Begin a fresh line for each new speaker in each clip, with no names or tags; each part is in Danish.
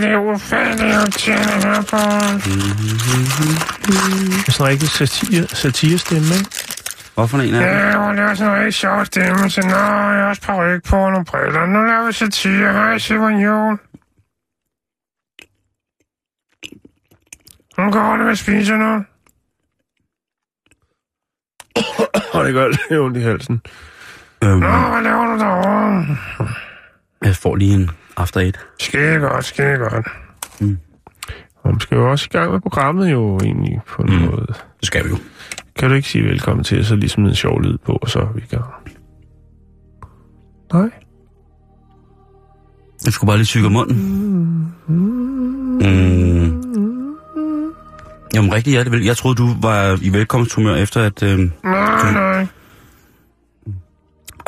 Det er ufatteligt irriterende her på.
Det er sådan en rigtig satire, satirestemme, ikke?
Hvorfor en af dem?
Ja, hun laver sådan en rigtig sjov stemme, så nå, jeg har også paryk på og nogle briller. Nu laver vi satire. Hej, Simon Jul. Nu går det med at spise nu.
Og det gør lidt ondt i halsen.
Øhm,
Nå, hvad laver du derovre?
jeg får lige en after eight.
Skide godt, skide godt.
Og man skal jo også i gang med programmet jo egentlig på en
Mm.
mm. måde.
Det skal vi jo.
Kan du ikke sige velkommen til, så ligesom en sjov lyd på, og så er vi i gang. Nej.
Jeg skulle bare lige tykke munden. Mm. Jamen rigtig hjertelig vel. Jeg troede, du var i velkomsthumør efter, at... Øhm,
Nej, nej.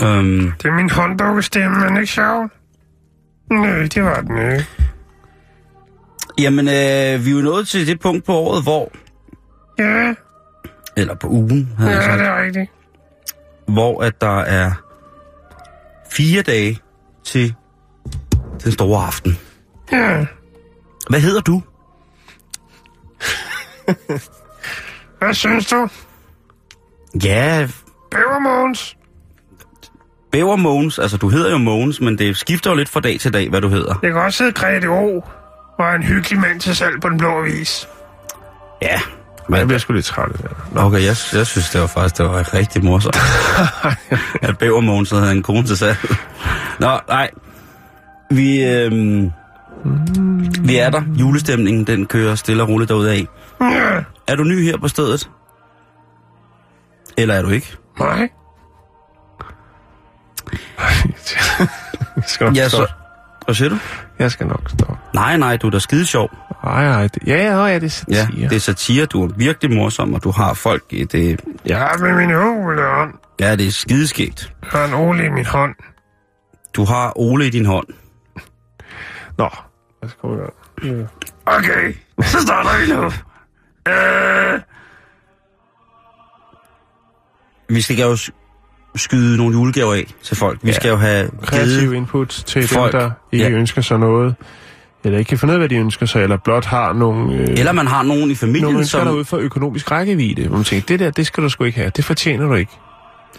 øhm,
Det er min hånddukkestemme, men ikke sjov. Nej, det var den ikke.
jamen, øh, vi er jo nået til det punkt på året, hvor...
Ja,
Eller på ugen, havde jeg
ja,
sagt.
det er rigtigt.
Hvor at der er fire dage til den store aften.
Ja.
Hvad hedder du?
Hvad synes du?
Ja,
Bæver Mogens?
Bæver Mogens. Altså, du hedder jo Mogens, men det skifter jo lidt fra dag til dag, hvad du hedder.
Jeg kan også hedde Grete O. Og er en hyggelig mand til salg på den blå avis.
Ja.
Men jeg bliver sgu lidt træt af det
okay, jeg, jeg synes, det var faktisk det var rigtig morsomt. at Bæver Mogens havde en kone til salg. Nå, nej. Vi, øhm, vi er der. Julestemningen, den kører stille og roligt derudad.
Ja,
Er du ny her på stedet? Eller er du ikke?
nej.
jeg skal nok
Ja,
stoppe.
så... Hvad siger du?
Jeg skal nok stoppe.
Nej, nej, du er da skide sjov.
Ej, ej. Det, ja, ja, ja, det er satire.
Ja, det er satire. Du er virkelig morsom, og du har folk i det...
Jeg har med min hånd.
Ja, det er skideskægt.
Jeg har en ole i min hånd.
Du har Ole i din hånd.
Nå, lad os komme i gang. Ja.
Okay, så starter vi nu. Øh,
Vi skal jo s- skyde nogle julegaver af til folk. Vi
Ja.
skal jo have
Kreativ
givet...
input til
folk.
dem, der ikke
Ja.
ønsker sig noget, eller ikke kan finde ud af, hvad de ønsker sig, eller blot har nogle, øh,
Eller man har nogen i familien,
nogle
som...
derude for økonomisk rækkevidde, hvor man tænker, det der, det skal du sgu ikke have, det fortjener du ikke.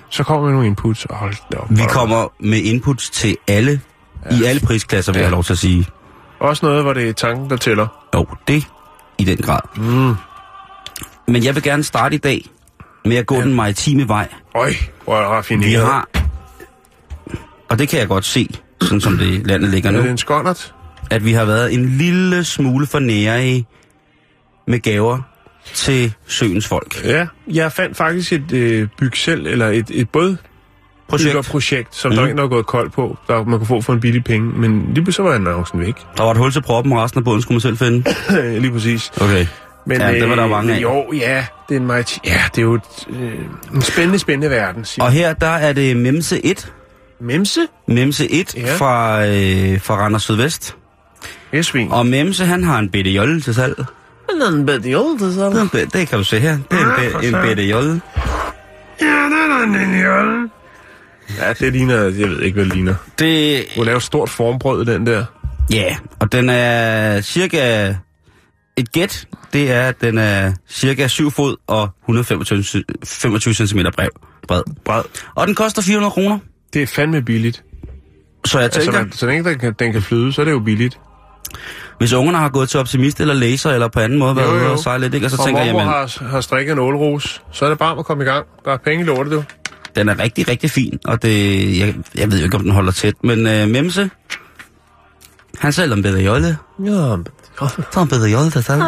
Så kommer med nogle inputs, og hold da op.
Vi kommer med inputs til alle, ja. i alle prisklasser, vil
Ja.
jeg have lov til at sige.
Også noget, hvor det er tanken, der tæller.
Jo, det i den grad.
Mm.
Men jeg vil gerne starte i dag med at gå ja. den maritime vej.
Øj, hvor er raffineret.
Vi har... Og det kan jeg godt se, sådan som det landet ligger
Er
nu.
det en skåndert?
at vi har været en lille smule for nære i med gaver til søens folk.
Ja, jeg fandt faktisk et øh, byg selv, eller et, et båd
Projekt.
projekt, som mm. Der der var gået kold på, der man kunne få for en billig penge. Men lige pludselig så var annoncen væk.
Der var et hul til proppen, og resten af båden skulle man selv finde.
lige præcis.
Okay.
Men,
Ja, det var der
øh,
mange af.
Jo, ja, det er en meget... Ja, det er jo et, øh, en spændende, spændende verden. Siger.
Og her, der er det Memse 1.
Memse?
Memse 1
Ja.
fra, øh, fra Randers Sydvest.
Esvin.
Og Memse, han har en bitte jolle til salg.
en bedre jolle til
Det, en bi- det kan du se her. Det er
Ja,
en, bi- en bitte jolle.
ja, den er en jolle.
Ja, det ligner... Jeg ved ikke, hvad det ligner.
Det,
Du laver stort formbrød, den der.
ja, og den er cirka... Et gæt, det er, at den er cirka 7 fod og 125 c- 25 cm bred. bred.
Bred.
Og den koster 400 kroner.
Det er fandme billigt.
Så jeg
Altså,
tænker,
man, så længe den kan, den kan flyde, så er det jo billigt.
hvis ungerne har gået til optimist eller laser eller på anden måde været ude og sejle lidt, ikke? og så
og
tænker jeg, jamen,
har, har strikket en ålrus, så er det bare om at komme i gang. Der er penge i lortet, du.
den er rigtig, rigtig fin, og det, jeg, jeg ved jo ikke, om den holder tæt, men øh, Memse, Han sælger en bedre jolle.
Ja.
Så bedre jolle til salg.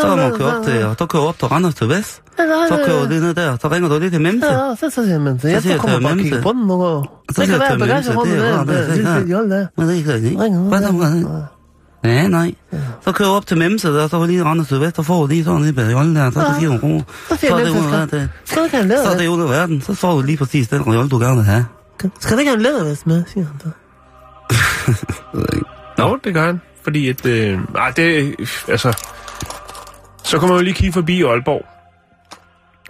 Så må man køre op til, og så kører op til Randers til Vest. Så kører du lige ned der, så ringer du lige til Memse.
Ja, så, så siger man, så jeg
siger
tror, kommer
jeg
bare
til
og kigger
Memse.
på den og-
Så
Det
siger
kan
jeg til Memse, det er rart, det er
der.
Men det er ikke Hvad så, hvad? Ja, nej. Så kører du op til Memse der, så får du lige Randers til Vest, så får du lige sådan en bedre jolle der, så er det 400 kroner.
Så
Så er det
Memse,
ud af
skal-
det.
Skal du ikke have en
Så er det
læder?
ud af verden, så får du lige præcis den jolle, du gerne vil have.
Skal du ikke have en lædervest med, siger han så.
Nå, det gør han. Fordi at... Øh, nej, det... Altså... Så kommer man jo lige kigge forbi Aalborg.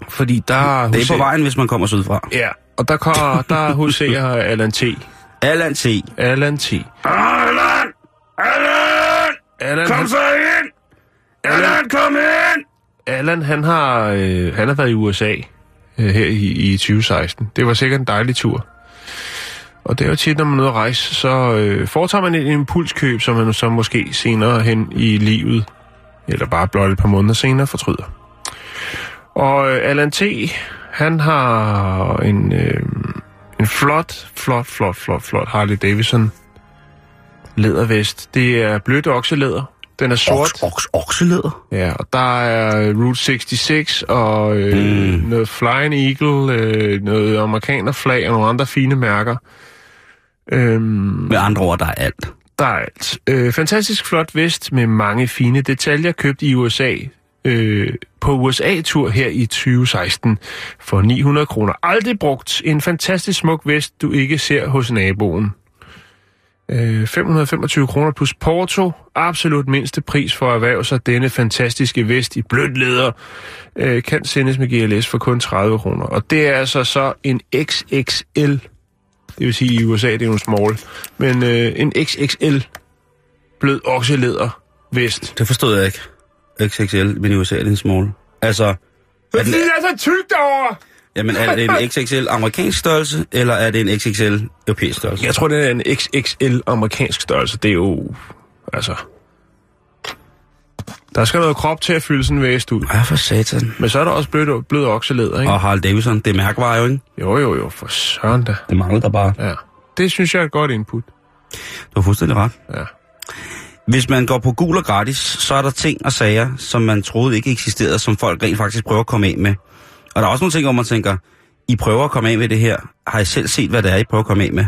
Fordi der...
Det er på vejen, hvis man kommer sydfra.
Ja, og der, kommer, der huserer Allan T.
Allan T.
Allan T.
Allan! Allan!
Allan,
Kom
han,
så ind! Allan, kom ind!
Allan, han har, øh, han har været i USA øh, her i, i 2016. Det var sikkert en dejlig tur. Og det er jo tit, når man er ude at rejse, så øh, foretager man et impulskøb, som man så måske senere hen i livet, eller bare blot et par måneder senere, fortryder. Og øh, Allan T., han har en, øh, en flot, flot, flot, flot, flot Harley Davidson lædervest. Det er blødt okselæder. Den er sort.
Oks, oks, okselæder.
Ja, og der er Route 66 og øh, mm. noget Flying Eagle, øh, noget amerikanerflag og nogle andre fine mærker. Øhm,
Med andre ord, der er alt.
der er alt. Øh, fantastisk flot vest med mange fine detaljer, købt i USA øh, på USA-tur her i 2016 for 900 kroner. Aldrig brugt. En fantastisk smuk vest, du ikke ser hos naboen. Øh, 525 kroner plus porto. Absolut mindste pris for at erhverve sig denne fantastiske vest i blødt læder. Øh, kan sendes med GLS for kun 30 kroner. Og det er altså så en XXL. Det vil sige i USA, det er jo en small. Men øh, en XXL blød okselæder vest.
Det forstod jeg ikke. XXL, men i USA er det en small. Altså, er den,
er så tykt over!
jamen, er det en XXL amerikansk størrelse, eller er det en XXL europæisk størrelse?
Jeg tror, det er en XXL amerikansk størrelse. Det er jo... Altså... Der skal noget krop til at fylde sådan en væst ud.
Ja, for satan.
Men så er der også blød, blød okselæder, ikke?
Og Harley Davidson, det er mærkevarer jo, ikke?
Jo, jo, jo, for søren da.
Det mangler der bare.
Ja. Det synes jeg er et godt input.
Du har fuldstændig ret.
Ja.
Hvis man går på gul og gratis, så er der ting og sager, som man troede ikke eksisterede, som folk rent faktisk prøver at komme af med. Og der er også nogle ting, hvor man tænker, I prøver at komme af med det her. Har I selv set, hvad det er, I prøver at komme af med?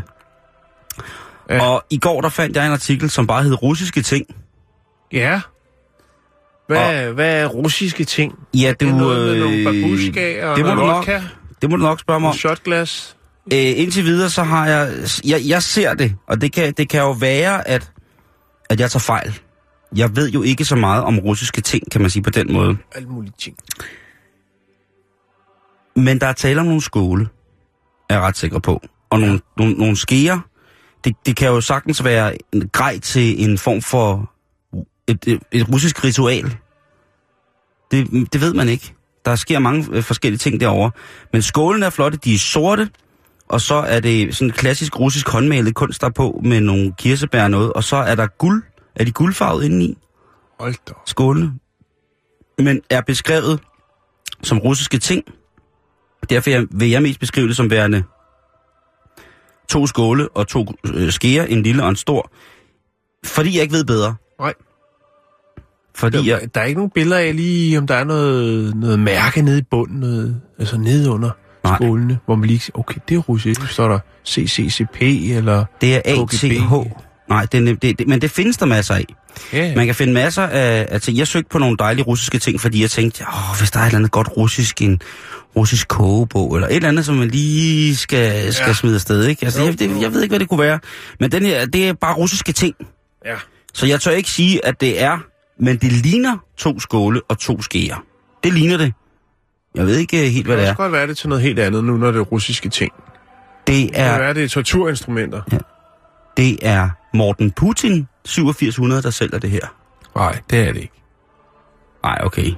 Ja.
Og i går, der fandt jeg en artikel, som bare hed russiske ting.
Ja. Hvad, hvad er russiske ting?
Ja,
Det
du...
er noget med nogle
øh,
babushka og
det må du nok, Det må du nok spørge mig om.
og shotglas.
Øh, indtil videre, så har jeg, jeg... Jeg ser det, og det kan, det kan jo være, at, at jeg tager fejl. Jeg ved jo ikke så meget om russiske ting, kan man sige på den måde.
Alt muligt ting.
Men der er tale om nogle skåle, er jeg ret sikker på. Og nogle, nogle, nogle skeer. Det, det kan jo sagtens være en grej til en form for et, et, russisk ritual. Det, det ved man ikke. Der sker mange øh, forskellige ting derovre. Men skålen er flotte, de er sorte, og så er det sådan klassisk russisk håndmalet kunst der er på med nogle kirsebær og noget, og så er der guld. Er de guldfarvet indeni?
Hold da.
skålene, men er beskrevet som russiske ting. Derfor vil jeg mest beskrive det som værende to skåle og to øh, skeer, en lille og en stor. Fordi jeg ikke ved bedre.
Nej.
Fordi jeg...
Der, der er ikke nogen billeder af lige, om der er noget, noget mærke nede i bunden, noget, altså nede under
Nej.
skålene, hvor man lige okay, det er russisk. Så står der CCCP, eller...
Det er. ATH. Nej, det, det, det, men det findes der masser af.
Ja,
Man kan finde masser af, ting. Jeg søgte på nogle dejlige russiske ting, fordi jeg tænkte, åh, hvis der er et eller andet godt russisk, en russisk kogebog, eller et eller andet, som man lige skal, skal
Ja.
smide afsted, ikke? Altså,
Jo,
jeg, det, jeg ved ikke, hvad det kunne være. Men den her, det er bare russiske ting.
ja.
Så jeg tør ikke sige, at det er, men det ligner to skåle og to skeer. Det ligner det. Jeg ved ikke øh, helt, hvad
Det
det
kan
er.
også godt være det til noget helt andet nu, når det er russiske ting.
Det
Det kan
er,
være, det er torturinstrumenter.
det er Morten Putin, 8700, der sælger det her.
Nej, det er det ikke.
Nej, okay.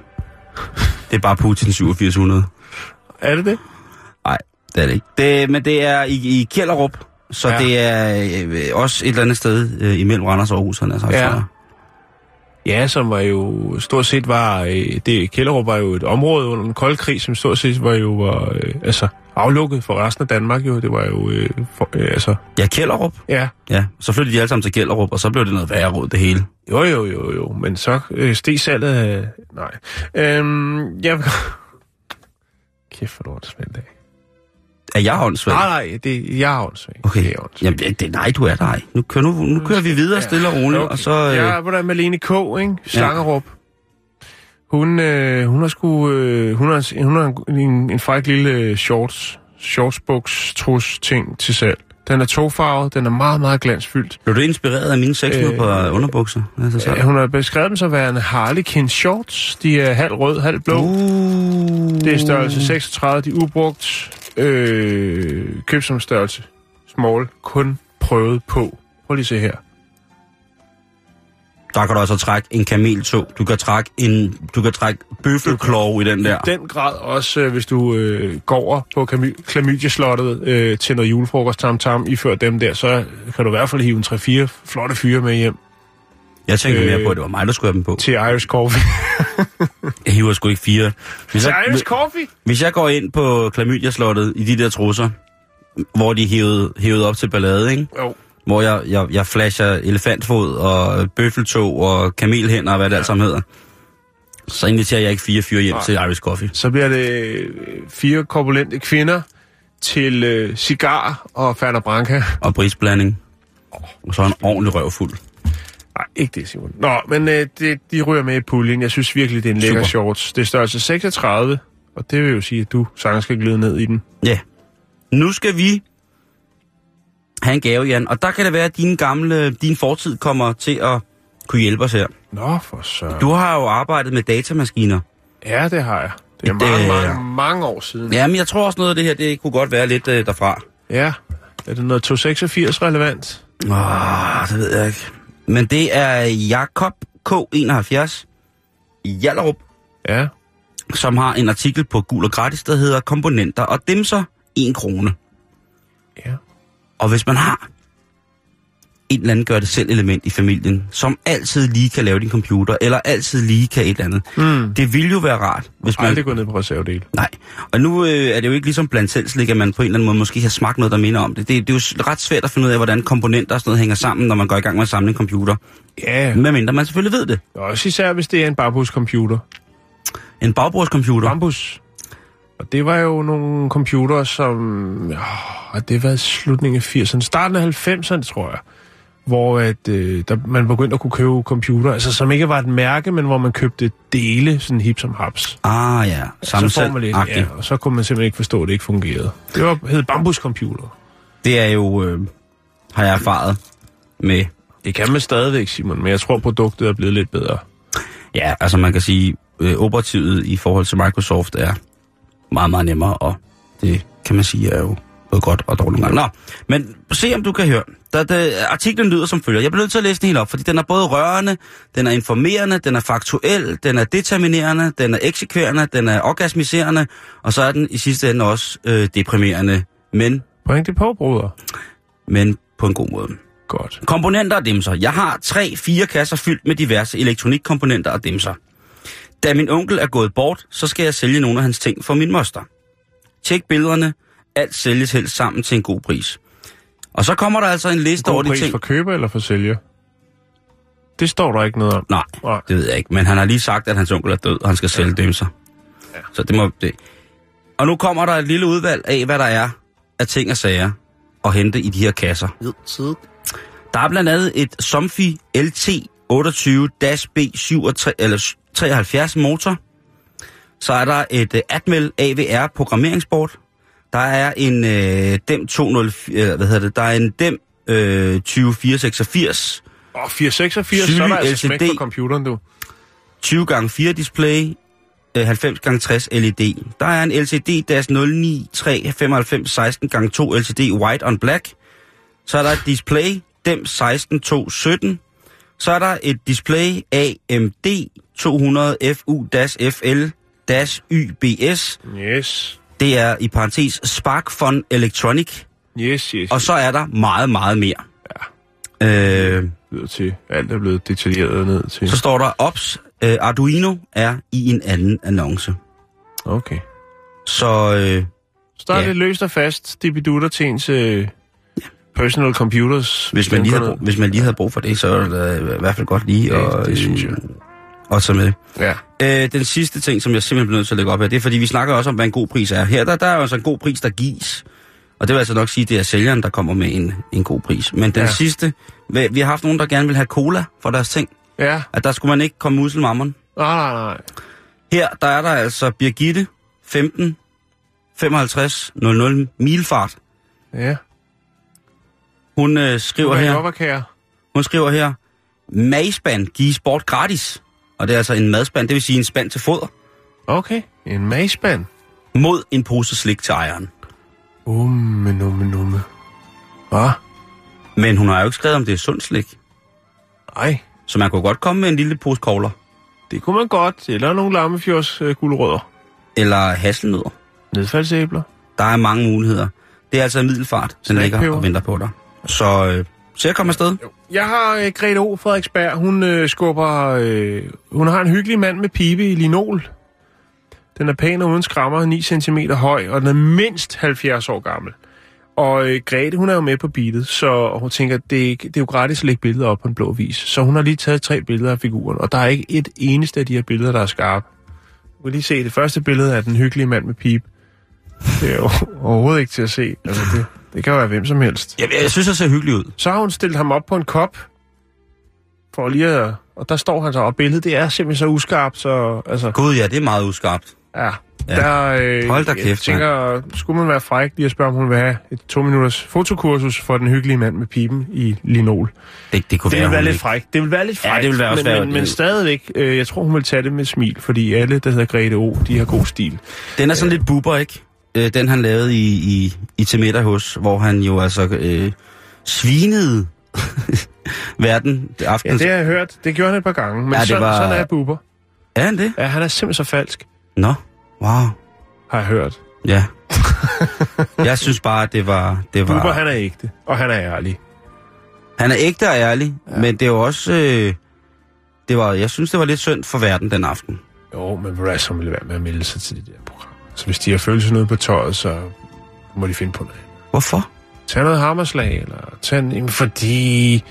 Det er bare Putin 8700.
Er det det?
Nej, det er det ikke. Det, men det er i, i Kjellerup, så
Ja.
ja. det er øh, også et eller andet sted øh, imellem Randers og Aarhus, han er sagt.
Ja. Ja, som var jo stort set var... Øh, det, Kjellerup var jo et område under den kolde krig, som stort set var jo var, øh, altså, aflukket for resten af Danmark jo. Det var jo, øh, for, øh, altså,
Ja, Kjellerup.
ja.
Ja, så flyttede de alle sammen til Kjellerup, og så blev det noget værre råd, det hele.
Jo, jo, jo, jo, men så øh, steg salget af... Nej. Øhm, jeg... Kæft, hvor det svært dag.
Er jeg åndssvag?
Nej, nej, det, jeg er åndssvag.
Okay.
Det er åndssvagt.
Jamen, det, nej, du er der ej. Nu, kører, nu, nu kører vi videre stille og roligt,
Okay.
og så... Øh,
Ja, hvordan med Lene K., ikke? Slangerup. Hun, øh, hun har sgu... Øh, hun har, hun har en, en, en fræk lille shorts, shortsbuks, trus ting til salg. Den er tofarvet, den er meget, meget glansfyldt.
Blev du inspireret af mine seks øh,
Øh,
på underbukser? Altså, så.
Ja, hun har beskrevet dem som værende Harlequin shorts. De er halv rød, halv blå.
Uh.
Det er størrelse 36, de er ubrugt. Øh, køb som størrelse small, kun prøvet på. Prøv lige at se her.
Der kan du altså trække en kameltog. Du kan trække en, du kan trække bøffelklov i den der.
I den grad også, øh, hvis du øh, går over på Klamydieslottet øh, til noget julefrokost tam tam, ifører dem der, så kan du i hvert fald hive en 3-4 flotte fyre med hjem
Jeg tænkte
Øh,
mere på, at det var mig, der skulle have dem på.
til Irish Coffee.
Jeg hiver sgu ikke fire. Hvis
til
jeg,
Irish Coffee?
hvis jeg går ind på klamydia-slottet i de der trusser, hvor de hævet, hævet op til ballade, ikke?
Jo.
hvor jeg, jeg, jeg flasher elefantfod og bøffeltog og kamelhænder og hvad det ja. alt sammen hedder, så inviterer jeg ikke fire fyre hjem
Nej.
til Irish Coffee.
Så bliver det øh, fire korpulente kvinder til øh, cigar og Fanta Branca.
Og brisblanding. Og så en ordentlig røv fuld.
Nej, ikke det, Simon. Nå, men øh, det, de ryger med i puljen. Jeg synes virkelig, det er en lækker
Super.
shorts. Det er størrelse 36, og det vil jo sige, at du sagtens skal glide ned i den.
Ja. Nu skal vi have en gave, Jan. Og der kan det være, at din gamle, din fortid kommer til at kunne hjælpe os her.
Nå, for så.
Du har jo arbejdet med datamaskiner.
Ja, det har jeg. Det er
Det-
mange, mange, mange år siden.
Ja, men jeg tror også noget af det her, det kunne godt være lidt øh, derfra.
Ja. Er det noget 286 relevant?
Åh, det ved jeg ikke. Men det er Jakob K71 i Jallerup,
Ja.
som har en artikel på Gul og Gratis, der hedder Komponenter og dimser 1 krone.
Ja.
Og hvis man har et eller andet gør det selv element i familien, som altid lige kan lave din computer, eller altid lige kan et eller andet.
Mm.
Det ville jo være rart, hvis man...
Aldrig gå ned på reservedel.
Nej, og nu øh, er det jo ikke ligesom blandt selvslik, at man på en eller anden måde måske har smagt noget, der minder om det. det. Det er jo ret svært at finde ud af, hvordan komponenter og sådan noget hænger sammen, når man går i gang med at samle en computer.
Ja.
Medmindre man selvfølgelig ved det.
Også især, hvis det er en bambuscomputer.
En bagbordscomputer.
Bambus. Og det var jo nogle computere, som... Ja, det været slutningen af 80'erne? Starten af 90'erne, tror jeg. Hvor at, øh, der, man begyndte at kunne købe computer, altså som ikke var et mærke, men hvor man købte dele, sådan hip som haps.
Ah ja, samme
så får man lidt,
selv.
ja, og så kunne man simpelthen ikke forstå, at det ikke fungerede. Det var, hed bambuscomputer.
Det er jo, øh, har jeg erfaret med,
Det kan man stadigvæk, Simon, men jeg tror, produktet er blevet lidt bedre.
ja, altså man kan sige, øh, operativet i forhold til Microsoft er meget, meget nemmere, og det kan man sige er jo både godt og dårligt. Nå, men se om du kan høre. Der, der, artiklen lyder som følger. Jeg bliver nødt til at læse den helt op, fordi den er både rørende, den er informerende, den er faktuel, den er determinerende, den er eksekverende, den er orgasmiserende, og så er den i sidste ende også øh, deprimerende, men,
Bring det på, bruder.
men på en god måde.
Godt.
Komponenter og dimser. Jeg har tre, fire kasser fyldt med diverse elektronikkomponenter og dimser. Da min onkel er gået bort, så skal jeg sælge nogle af hans ting for min moster. Tjek billederne. Alt sælges helst sammen til en god pris. Og så kommer der altså en liste over
God
de
pris
ting...
for køber eller for sælger? Det står der ikke noget om.
Nej,
Nej.
det ved jeg ikke. Men han har lige sagt, at hans onkel er død, og han skal sælge dimser.
Ja.
Så det må... Det. Og nu kommer der et lille udvalg af, hvad der er af ting og sager at hente i de her kasser. Der er blandt andet et Somfy LT 28-B73 eller 73 motor. Så er der et uh, Atmel AVR programmeringsboard. Der er en uh, DEM 204, eller hvad hedder det? Der er en DEM uh, 2486
Åh, 486, så er der altså smæk på computeren, du.
20x4 display, øh, 90x60 LED. Der er en LCD DAS 09395 16x2 LCD white on black. Så er der et display DEM 16217. Så er der et display AMD 200 FU-FL YBS.
Yes.
Det er i parentes SparkFun Electronic.
Yes, yes.
Og så er der meget, meget mere. Ja. Øh,
Lyder til. Alt er blevet detaljeret ned til.
så står der OPS. Øh, Arduino er i en anden annonce.
Okay.
Så øh,
Så der er
Ja.
lidt løst og fast dibidutter til ens øh, personal computers.
Hvis man, lige havde, brug- hvis man lige havde brug for det, så er det i hvert fald godt lige
Ja,
at,
det synes jeg.
At tage med.
Ja.
Øh, den sidste ting, som jeg simpelthen bliver nødt til at lægge op her, det er, fordi vi snakker også om, hvad en god pris er. Her der, der er jo altså en god pris, der gives. Og det vil altså nok sige, at det er sælgeren, der kommer med en, en god pris. Men den
Ja.
sidste, vi, har haft nogen, der gerne vil have cola for deres ting.
Ja.
At der skulle man ikke komme muselmammeren.
Nej, nej, nej.
Her, der er der altså Birgitte, 15, 55, 00, milfart.
Ja.
Hun øh, skriver
er
her, hun skriver her, madspand gives bort gratis. Og det er altså en madspand, det vil sige en spand til foder,
Okay. En magespand.
mod en pose slik til ejeren.
Umme, numme, numme. Hvad?
Men hun har jo ikke skrevet, om det er sundt slik.
Ej,
Så man kunne godt komme med en lille pose kogler.
det kunne man godt. Eller nogle lammefjords øh, gulerødder.
Eller hasselnødder.
Nedfaldsæbler.
Der er mange muligheder. Det er altså en middelfart, den ligger og venter på dig. Så, øh, så jeg kommer afsted.
Jeg har øh, Grete O. Frederiksberg. Hun øh, skubber... Øh, hun har en hyggelig mand med pibe i linol. Den er pæn og uden skrammer, 9 cm høj, og den er mindst 70 år gammel. Og øh, Grete, hun er jo med på beatet, så hun tænker, det, er det er jo gratis at lægge billeder op på en blå vis. Så hun har lige taget tre billeder af figuren, og der er ikke et eneste af de her billeder, der er skarpe. Du kan lige se, det første billede af den hyggelige mand med pibe. Det er jo overhovedet ikke til at se. Altså, det, det kan jo være hvem som helst.
Jeg, jeg synes, det ser hyggeligt ud.
Så har hun stillet ham op på en kop, for lige at... Og der står han så, og billedet det er simpelthen så uskarpt, så... Altså,
Gud, ja, det er meget uskarpt.
ja.
Ja.
Der, øh,
Hold da
Jeg
kæft,
tænker, skulle man være fræk lige at spørge, om hun vil have et to-minutters fotokursus for den hyggelige mand med piben i linol.
Det, det kunne
Det
være,
være lidt
ikke-
fræk. Det vil være lidt
Ja,
fræk.
det vil være også
men,
være-
men, men stadigvæk, øh, jeg tror, hun vil tage det med smil, fordi alle, der hedder Grete O, de har god stil.
Den er sådan lidt buber, ikke? Øh, den han lavede i, i, i Til middag hos, hvor han jo altså øh, svinede verden
Ja,
aftens.
det har jeg hørt. Det gjorde han et par gange. Men
Ja,
ja,
det
sådan,
var-
sådan er Bubber.
Er han det?
Ja, han er simpelthen så falsk,
Nå, wow.
har jeg hørt.
Ja. jeg synes bare, det var... Det var
Bubber, han er ægte, og han er ærlig.
han er ægte og ærlig, ja. men det er jo også... Øh, det var, jeg synes, det var lidt synd for verden den aften.
Jo, men hvor er så vil være med at melde sig til det der program. Så hvis de har følelser noget på tøjet, så må de finde på noget.
Hvorfor?
Tag noget hammerslag, eller tag en... Jamen, fordi...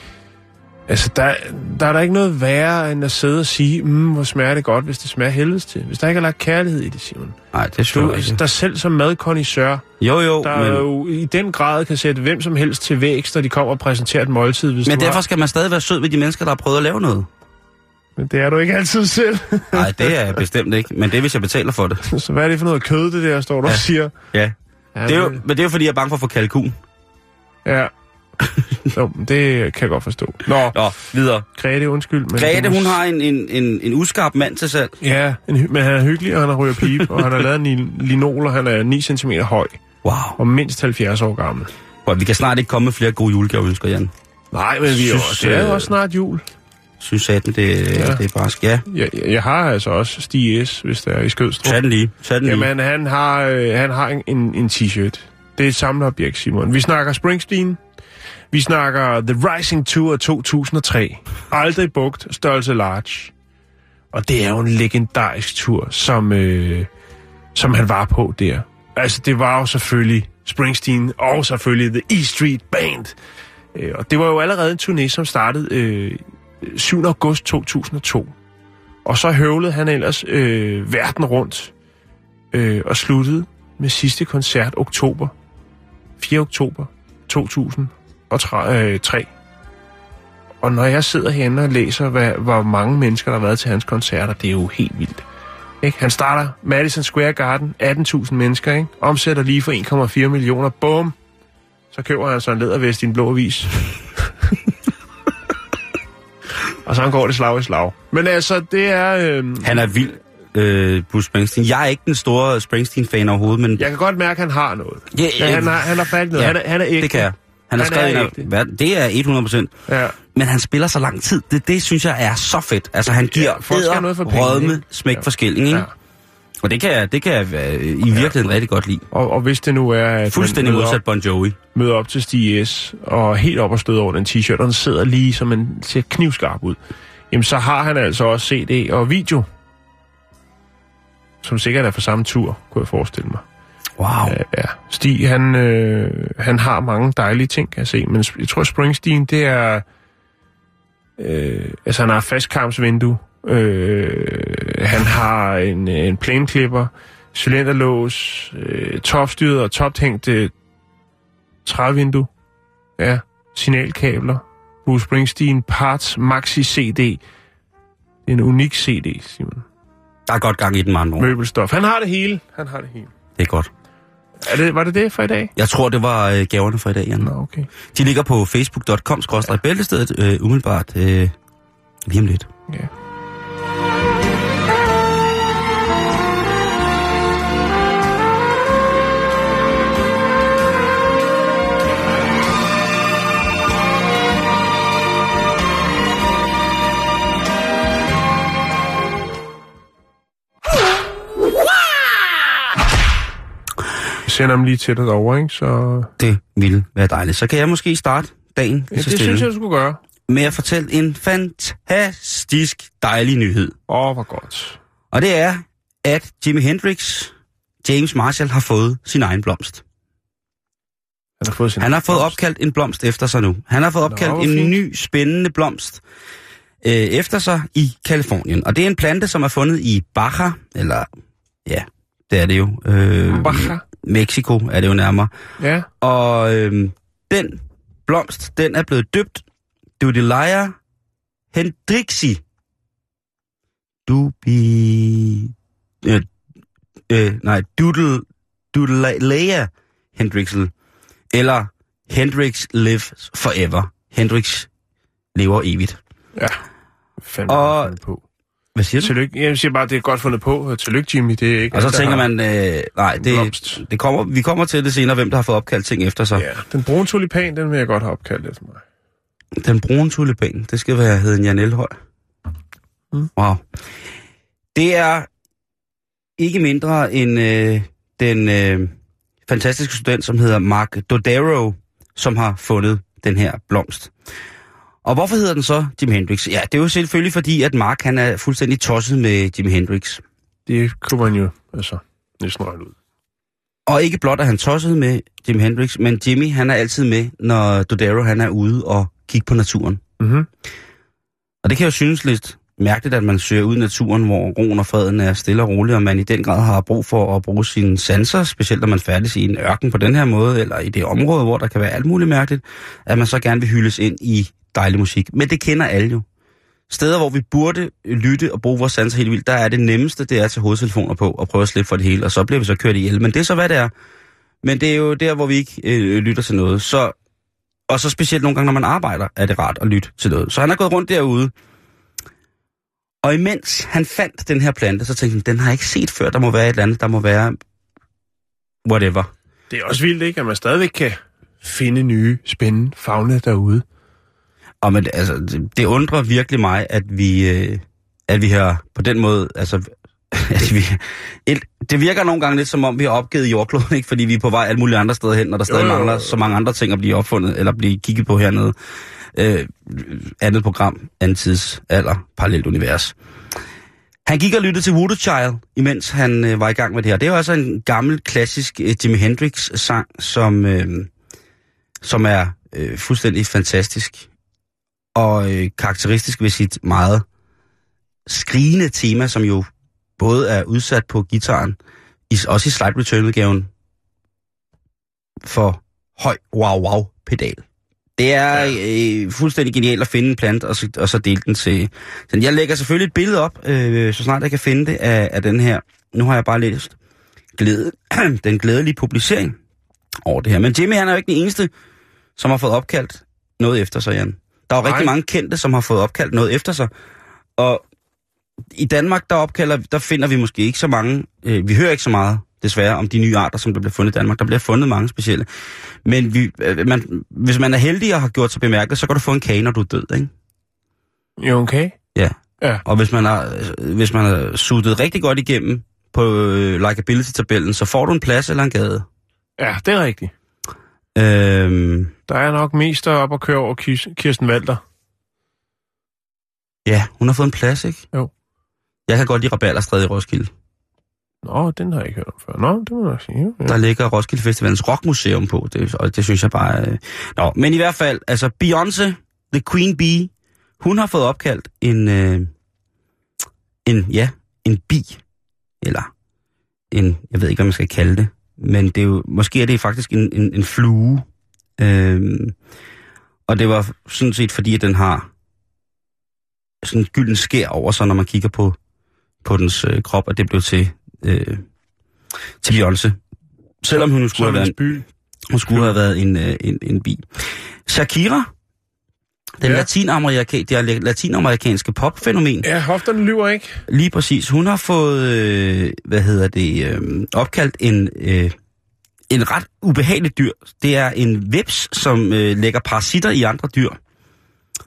Altså, der, der er der ikke noget værre, end at sidde og sige, mm, hvor smager det godt, hvis det smager helvedes til. Hvis der ikke er lagt kærlighed i det, Simon.
Nej, det er
Du,
selvfølgelig ikke.
der selv som madkondisør,
Jo, jo,
der
men,
jo i den grad kan sætte hvem som helst til vækst, når de kommer og præsenterer et måltid. Hvis
men derfor
har...
skal man stadig være sød ved de mennesker, der har prøvet at lave noget.
Men det er du ikke altid selv.
Nej, det er jeg bestemt ikke, men det er, hvis jeg betaler for det.
så hvad er det for noget kød, det der, står du ja. og siger?
Ja.
Ja,
Det er jo, men det er jo, fordi jeg er bange for at få kalkun.
Ja. Jo, det kan jeg godt forstå. Nå,
Nå, videre.
Grete, undskyld. Men
Grete, hun har en, en, en, en uskarp mand til salg.
Ja, en, men han er hyggelig, og han har ryger pip, og han har lavet en lin- linol, og han er 9 cm høj,
Wow.
og mindst 70 år gammel.
Og vi kan snart ikke komme med flere gode julegaver, ønsker Jan.
Nej, men vi
Synes,
også, det er jo
øh,
også snart jul.
Synes satan, det,
Ja.
det er bare ja.
Jeg, jeg, har altså også Stig S, hvis der er i Skødstrup.
Tag den lige. Tag den lige.
Jamen, han har, øh, han har en, en, en t-shirt. Det er et samleobjekt, Simon. Vi snakker Springsteen. Vi snakker The Rising Tour 2003. Aldrig brugt, størrelse large. Og det er jo en legendarisk tur, som, øh, som han var på der. Altså, det var jo selvfølgelig Springsteen, og selvfølgelig The E Street Band. Øh, og det var jo allerede en turné, som startede øh, 7. august 2002. Og så høvlede han ellers øh, verden rundt øh, og sluttede med sidste koncert oktober. 4. oktober 2003. Og når jeg sidder herinde og læser, hvad, hvor mange mennesker der har været til hans koncerter, det er jo helt vildt. Ikke? Han starter Madison Square Garden, 18.000 mennesker, ikke? omsætter lige for 1,4 millioner. Bum! Så køber han så en lædervest i en blå avis og så går det slag i slag. Men altså, det er... Øh,
Han er vild, øh, Bruce Springsteen. Jeg er ikke den store Springsteen-fan overhovedet, men
jeg kan godt mærke, at han har noget.
Ja,
Ja, han, har, han har fat i noget.
Ja,
han, er, han er ægte.
det kan jeg. Han har
Han
skrevet
er
en af, det er 100 procent.
Ja.
Men han spiller så lang tid. Det, det synes jeg er så fedt. Altså, han giver
Ja, have noget for pengene,
rødme,
ikke?
smæk
Ja.
ikke?
Ja.
Og det kan jeg, det kan jeg øh, i virkeligheden rigtig godt lide.
Og, og hvis det nu er, at
Fuldstændig modsat Bon Jovi.
op, møder op til Stig S, og helt op og støder over den t-shirt, og den sidder lige, som en ser knivskarp ud, jamen så har han altså også CD og video, som sikkert er fra samme tur, kunne jeg forestille mig.
Wow.
Ja, ja. Stig, han, øh, han har mange dejlige ting, kan jeg se, men jeg tror, Springsteen, det er... Øh, altså, han har fastkarmsvindue, øh, han har en, en plæneklipper, cylinderlås, øh, topstyret og tophængte trævindue, ja, signalkabler, Bruce Springsteen Parts Maxi CD. En unik CD, Simon.
Der er godt gang i den, ord.
Møbelstof. Han har det hele. Han har det hele.
Det er godt.
Er det, var det det for i dag?
Jeg tror, det var øh, gaverne for i dag, Jan.
Nå, okay.
De ligger på facebook.com bæltestedet øh, umiddelbart øh, lige om lidt.
Ja. Sender dem lige til dig derovre, ikke? Så
Det ville være dejligt. Så kan jeg måske starte dagen
ja, det
stille
synes jeg, du skulle gøre.
med at fortælle en fantastisk dejlig nyhed.
Åh, hvor godt.
Og det er, at Jimi Hendrix, James Marshall, har fået sin egen blomst.
Han har fået sin
Han har fået opkaldt en blomst efter sig nu. Han har fået
Nå,
opkaldt
hvor
en
fint.
ny, spændende blomst øh, efter sig i Kalifornien. Og det er en plante, som er fundet i Baja, eller ja, det er det jo. Øh,
Baja.
Mexico er det jo nærmere.
Ja.
Og øh, den blomst, den er blevet døbt Dudelia hendrixi. Dubi... Øh, øh, nej, Doodle... Dudelia hendrixel. Eller Hendrix lives forever. Hendrix lever evigt.
Ja. Fandme
Og-
på.
Hvad siger du?
Tillykke. Jeg siger bare, det er godt fundet på. Tillykke, Jimmy. Det er ikke
Og så
der
tænker man, øh, nej, det,
blomst.
det kommer, vi kommer til det senere, hvem der har fået opkaldt ting efter sig.
Ja, den brune tulipan, den vil jeg godt have opkaldt efter mig.
Den brune tulipan, det skal være hedden Jan Elhøj.
Mm.
Wow. Det er ikke mindre end øh, den øh, fantastiske student, som hedder Mark Dodaro, som har fundet den her blomst. Og hvorfor hedder den så Jimi Hendrix? Ja, det er jo selvfølgelig fordi, at Mark han er fuldstændig tosset med Jimi Hendrix.
Det kunne man jo altså næsten regne ud.
Og ikke blot er han tosset med Jimi Hendrix, men Jimmy han er altid med, når Dodaro han er ude og kigge på naturen.
Mm-hmm.
Og det kan jo synes lidt mærkeligt, at man søger ud i naturen, hvor roen og freden er stille og rolig, og man i den grad har brug for at bruge sine sanser, specielt når man færdes i en ørken på den her måde, eller i det område, hvor der kan være alt muligt mærkeligt, at man så gerne vil hyldes ind i dejlig musik. Men det kender alle jo. Steder, hvor vi burde lytte og bruge vores sanser helt vildt, der er det nemmeste, det er at tage hovedtelefoner på og prøve at slippe for det hele, og så bliver vi så kørt ihjel. Men det er så, hvad det er. Men det er jo der, hvor vi ikke øh, lytter til noget. Så, og så specielt nogle gange, når man arbejder, er det rart at lytte til noget. Så han er gået rundt derude, og imens han fandt den her plante, så tænkte han, den har jeg ikke set før. Der må være et eller andet, der må være whatever.
Det er også vildt, ikke? At man stadigvæk kan finde nye, spændende fauna derude.
Og men, altså, det, det undrer virkelig mig, at vi, øh, at vi har på den måde, altså, at vi, et, det virker nogle gange lidt som om, vi har opgivet jordkloden, ikke? fordi vi er på vej alle mulige andre steder hen, når der stadig
Jo, jo, jo.
mangler så mange andre ting at blive opfundet, eller blive kigget på hernede. Øh, andet program, anden tids alder, parallelt univers. Han gik og lyttede til Voodoo Child, imens han øh, var i gang med det her. Det er jo altså en gammel, klassisk øh, Jimi Hendrix-sang, som, øh, som er øh, fuldstændig fantastisk og øh, karakteristisk ved sit meget skrigende tema, som jo både er udsat på gitaren, i, også i slide return-udgaven, for høj wow-wow-pedal. Det er øh, fuldstændig genialt at finde en plant, og så, og så dele den til... Så jeg lægger selvfølgelig et billede op, øh, så snart jeg kan finde det, af, af den her. Nu har jeg bare læst glæde, den glædelige publicering over det her. Men Jimmy, han er jo ikke den eneste, som har fået opkaldt noget efter sig, Jan. Der er jo
Nej.
rigtig mange kendte, som har fået opkaldt noget efter sig. Og i Danmark, der, opkalder, der finder vi måske ikke så mange, øh, vi hører ikke så meget, desværre, om de nye arter, som der bliver fundet i Danmark. Der bliver fundet mange specielle. Men vi, øh, man, hvis man er heldig og har gjort sig bemærket, så kan du få en kage, når du er død, ikke?
Jo, okay.
Ja.
Ja.
Og hvis man har, hvis man har suttet rigtig godt igennem på øh, likability-tabellen, så får du en plads eller en gade.
Ja, det er rigtigt.
Øhm,
Der er nok mest deroppe at køre over Kirsten Walter.
ja, hun har fået en plads, ikke?
Jo.
Jeg kan godt lide Rabalderstræde i Roskilde.
Nå, den har jeg ikke hørt om før. Nå, det må jeg sige. Ja.
Der ligger Roskilde Festivalens Rockmuseum på, det, og det synes jeg bare... Øh... Nå, men i hvert fald, altså Beyoncé, The Queen Bee, hun har fået opkaldt en... Øh... En, ja, en bi. Eller en... Jeg ved ikke, hvad man skal kalde det. Men det er jo, måske er det faktisk en, en, en flue. Øh... Og det var sådan set fordi, at den har sådan en gylden skær over sig, når man kigger på, på dens øh, krop, og det blev til, øh, til Beyoncé. Selvom hun nu skulle have været,
by.
hun skulle have været en, øh, en, en bi. Shakira, den Ja. latinamerikanske, det latinamerikanske popfænomen,
Ja, hofterne lyver ikke.
lige præcis, hun har fået, øh, hvad hedder det, øh, opkaldt en, øh, en ret ubehagelig dyr. Det er en veps, som øh, lægger parasitter i andre dyr.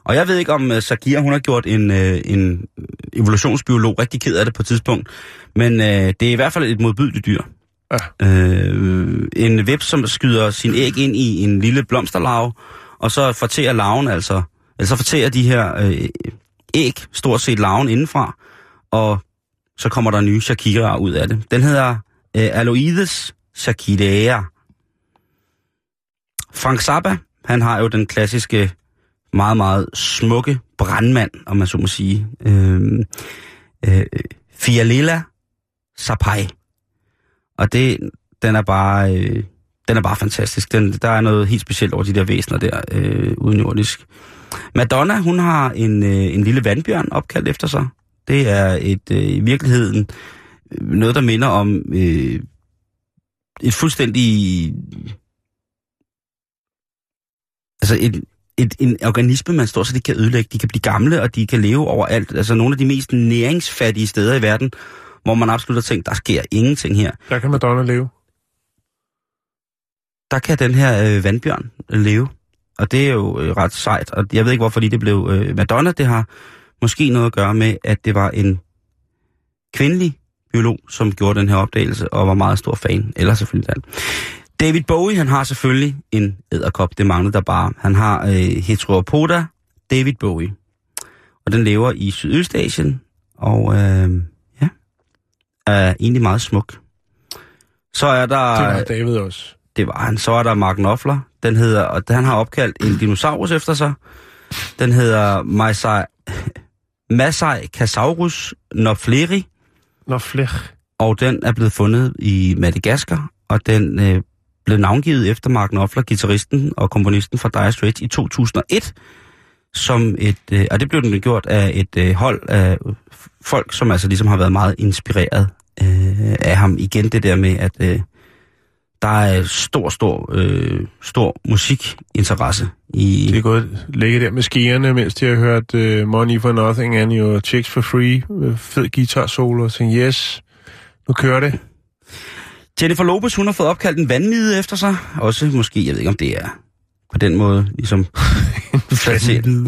Og jeg ved ikke, om øh, Shakira, hun har gjort en, øh, en evolutionsbiolog rigtig ked af det på et tidspunkt. Men øh, det er i hvert fald et modbydeligt dyr.
Ja.
Øh, en veps, som skyder sin æg ind i en lille blomsterlarve, og så fortærer larven altså, eller så fortærer de her øh, æg stort set larven indenfra, og så kommer der nye Shakira ud af det. Den hedder øh, Aloides Shakiraea. Frank Zappa, han har jo den klassiske, meget, meget smukke brandmand, om man så må sige. Øh, øh, Fialila Sapai. Og det, den er bare, øh, den er bare fantastisk. Den, der er noget helt specielt over de der væsener der, øh, udenjordisk. Madonna, hun har en, øh, en lille vandbjørn opkaldt efter sig. Det er et, øh, i virkeligheden øh, noget, der minder om øh, et fuldstændig... Altså et, et, en organisme, man står så de kan ødelægge. De kan blive gamle, og de kan leve overalt. Altså nogle af de mest næringsfattige steder i verden, hvor man absolut har tænkt, der sker ingenting her.
Der kan Madonna leve.
Der kan den her øh, vandbjørn leve. Og det er jo øh, ret sejt. Og jeg ved ikke, hvorfor lige det blev øh, Madonna. Det har måske noget at gøre med, at det var en kvindelig biolog, som gjorde den her opdagelse, og var meget stor fan. Eller selvfølgelig den. David Bowie, han har selvfølgelig en æderkop. Det manglede der bare. Han har øh, Heteropoda David Bowie. Og den lever i Sydøstasien. Og øh, ja, er egentlig meget smuk. Så er der...
Det var David også.
Det var han. Så er der Mark Knopfler. Den hedder, og han har opkaldt en dinosaurus efter sig. Den hedder Masai, Masai Casaurus Knopfleri,
Nå, flere.
og den er blevet fundet i Madagaskar, og den øh, blev navngivet efter Mark Knopfler, gitarristen og komponisten fra Dire Straits i 2001, som et, øh, og det blev den gjort af et øh, hold af folk, som altså ligesom har været meget inspireret øh, af ham. Igen det der med, at øh, der er stor, stor, øh, stor musikinteresse i...
De er gået ligge der med skierne, mens de har hørt uh, Money for Nothing and Your Chicks for Free. Uh, fed guitar solo og tænkte, yes, nu kører det.
Jennifer Lopez, hun har fået opkaldt en vandmide efter sig. Også måske, jeg ved ikke om det er på den måde, ligesom...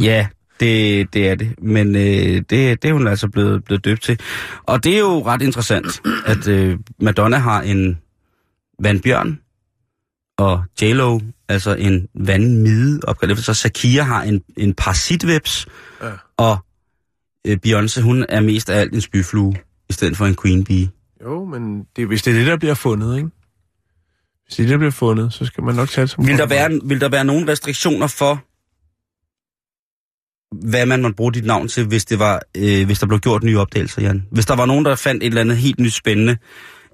Ja, det, det er det. Men øh, det, det er hun altså blevet, blevet døbt til. Og det er jo ret interessant, at øh, Madonna har en vandbjørn, og J-Lo, altså en vandmide opkaldt efter sig. Shakira har en, en parasitveps,
Ja.
og øh, Beyoncé, hun er mest af alt en spyflue, i stedet for en queen bee.
Jo, men det, hvis det er det, der bliver fundet, ikke? Hvis det er der bliver fundet, så skal man nok tage det som
Vil der, være, vil der være nogle restriktioner for, hvad man måtte bruge dit navn til, hvis, det var, øh, hvis der blev gjort nye opdagelser, Jan? Hvis der var nogen, der fandt et eller andet helt nyt spændende,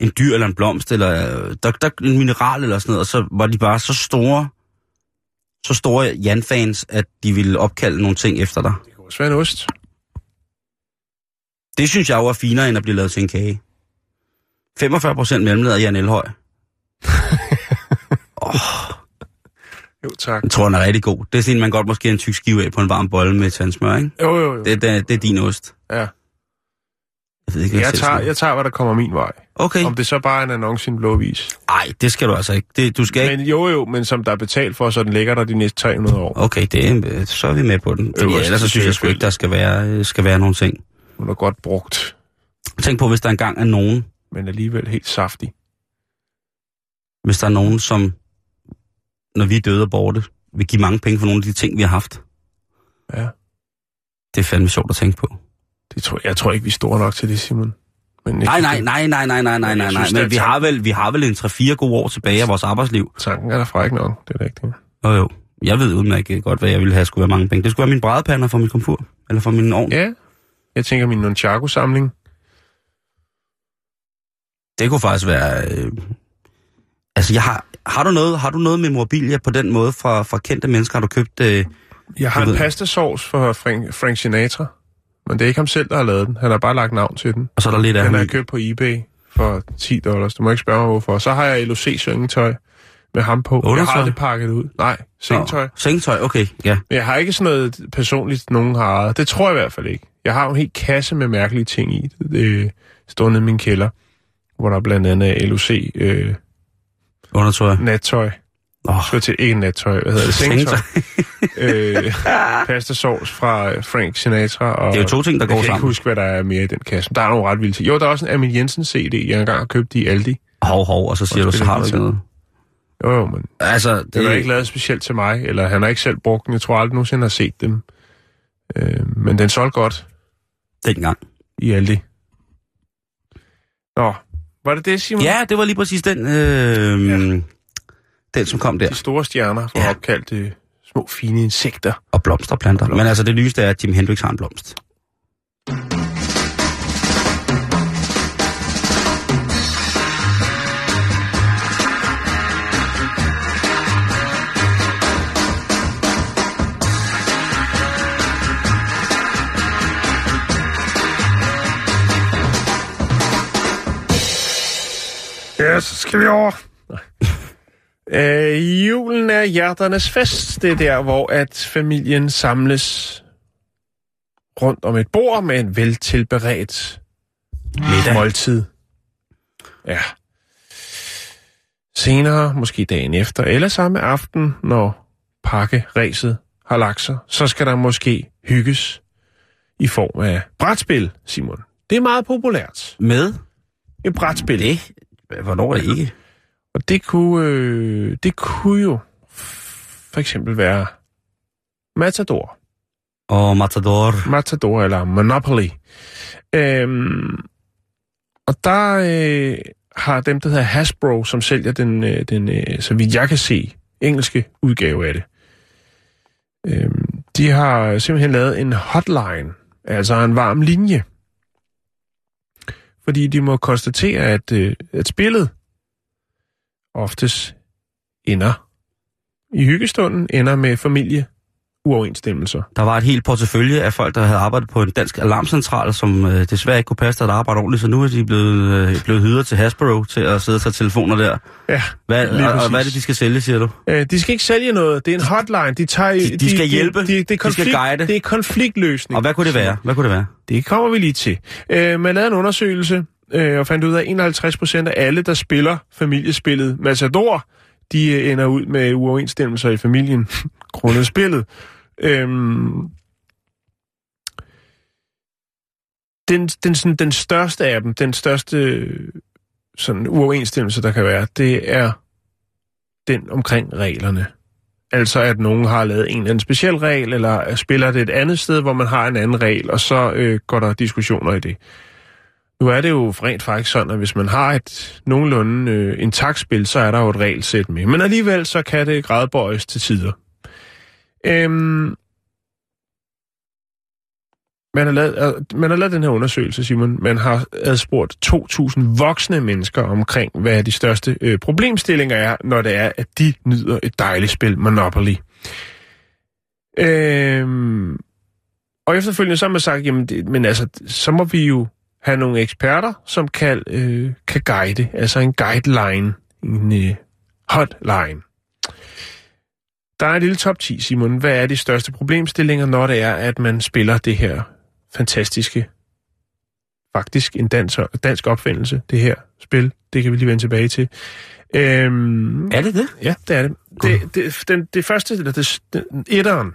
en dyr eller en blomst, eller øh, der, der, en mineral eller sådan noget, og så var de bare så store, så store Jan-fans, at de ville opkalde nogle ting efter dig.
Det kunne også være en ost.
Det synes jeg jo er finere, end at blive lavet til en kage. 45 procent mellemled af Jan Elhøj.
Jo, tak.
Jeg tror, den er rigtig god. Det er sådan, man godt måske en tyk skive af på en varm bolle med tandsmør, ikke?
Jo, jo, jo.
Det, det, det er din ost.
Ja.
Jeg ved ikke,
Jeg
selv
tager, jeg tager, hvad der kommer min vej.
Okay.
Om det så bare er en annonce i en blå vis.
Nej, det skal du altså ikke. Det, du skal ikke.
Men jo, jo, men som der er betalt for, så den ligger der de næste 300 år.
Okay, det er, så er vi med på den. Fordi
Øverst
ellers så synes jeg sgu ikke, der skal være, øh, skal være nogen ting.
Hun er godt brugt,
Tænk på, hvis der engang er nogen,
men alligevel helt saftig.
hvis der er nogen, som, når vi er døde og borte, vil give mange penge for nogle af de ting, vi har haft.
Ja.
Det er fandme sjovt at tænke på.
Det tror, jeg tror ikke, vi er store nok til det, Simon. Men
Nej, nej, nej, nej, nej, nej, nej, nej, nej. Men vi har vel, vi har vel en 3-4 gode år tilbage af vores arbejdsliv.
Tanken er derfra ikke nok, det er rigtigt.
Jo, jo. Jeg ved udmærket godt, hvad jeg ville have skulle være mange penge. Det skulle være min brædepander for min komfur. Eller for min ovn.
Ja, jeg tænker min Nunchaku-samling.
Det kunne faktisk være... Øh... Altså, jeg har... Har du noget, har du noget memorabilia på den måde fra, fra kendte mennesker? Har du købt... Øh...
Jeg har en pastasauce for Frank, Frank Sinatra, men det er ikke ham selv, der har lavet den. Han har bare lagt navn til den.
Og så er der lidt af
Den jeg købt på eBay for 10 dollars. Du må ikke spørge mig, hvorfor. Så har jeg LOC sengetøj med ham på. Jeg
Undertøj?
har aldrig pakket det ud. Nej, sengetøj.
Nå, Sengetøj, okay, ja.
Men jeg har ikke sådan noget personligt, nogen har ejet. Det tror jeg i hvert fald ikke. Jeg har jo en hel kasse med mærkelige ting i. Det står nede i min kælder, hvor der blandt andet er LOC øh,
Undertøj.
nattøj.
Åh,
Så til ikke nattøj, hvad hedder det? Sengetøj. øh, pasta sauce fra Frank Sinatra. Og
Det er jo to ting, der
jeg
går
kan ikke
sammen.
huske, hvad der er mere i den kasse. Der er nogle ret vilde ting. Jo, der er også en Amin Jensen CD, jeg engang har købt i Aldi.
Hov, hov, og så siger
Og
du, så har du ikke noget.
Jo, jo, men
Altså, det,
den er ikke lavet specielt til mig, eller han har ikke selv brugt den. Jeg tror aldrig nogensinde har set dem. Øh, men den solgte godt
dengang.
i Aldi. Nå, var det det, Simon?
Ja, det var lige præcis den, øh, ja. Den som kom der.
De store stjerner for
Ja.
opkaldt øh, små, fine insekter.
Og blomsterplanter. Men altså, det nyeste er, at Jim Hendrix har en blomst.
Ja, så skal vi over.
Øh, julen er hjerternes fest. Det er der, hvor at familien samles rundt om et bord med en veltilberedt
Middag.
måltid. Ja. Senere, måske dagen efter, eller samme aften, når pakkeræset har lagt sig, så skal der måske hygges i form af brætspil, Simon. Det er meget populært.
Med
Et brætspil.
det? Hvornår er det ikke?
Og det kunne, øh, det kunne jo for eksempel være Matador.
Og Matador.
Matador eller Monopoly. Øhm, og der øh, har dem, der hedder Hasbro, som sælger den, øh, den øh, så vidt jeg kan se, engelske udgave af det. Øhm, de har simpelthen lavet en hotline, altså en varm linje. Fordi de må konstatere, at, øh, at spillet oftest ender i hyggestunden, ender med familie uoverensstemmelser.
Der var et helt portefølje af folk, der havde arbejdet på en dansk alarmcentral, som øh, desværre ikke kunne passe at arbejde ordentligt, så nu er de blevet, øh, blevet hyret til Hasbro til at sidde og tage telefoner der.
Ja,
Hvad, og, og hvad er det, de skal sælge, siger du?
Øh, de skal ikke sælge noget. Det er en hotline. De, tager,
De- de skal hjælpe.
De, det er
De skal
konflikt,
guide.
Det er konfliktløsning.
Og hvad kunne det være? Hvad kunne det være?
Det kommer vi lige til. Øh, man lavede en undersøgelse øh, og fandt ud af, at 51 procent af alle, der spiller familiespillet Matador, de øh, ender ud med uoverensstemmelser i familien grundet spillet. Øhm, den, den, sådan, den største af dem, den største øh, sådan, uoverensstemmelse, der kan være, det er den omkring reglerne. Altså at nogen har lavet en eller anden speciel regel, eller spiller det et andet sted, hvor man har en anden regel, og så øh, går der diskussioner i det. Nu er det jo rent faktisk sådan, at hvis man har et nogenlunde øh, intakt spil, så er der jo et regelsæt med. Men alligevel så kan det gradbøjes til tider. Øhm, man, har lavet, øh, man har lavet den her undersøgelse, Simon. Man har adspurgt 2.000 voksne mennesker omkring, hvad de største øh, problemstillinger er, når det er, at de nyder et dejligt spil Monopoly. Øhm, og efterfølgende så har man sagt, jamen, det, men altså, så må vi jo have nogle eksperter, som kan, øh, kan guide, altså en guideline, en øh, hotline. Der er en lille top 10, Simon. Hvad er de største problemstillinger, når det er, at man spiller det her fantastiske, faktisk en dansk, dansk opfindelse, det her spil. Det kan vi lige vende tilbage til. Øhm,
Er det det?
Ja, det er det. Det, det, den, det første, eller det, den, etteren,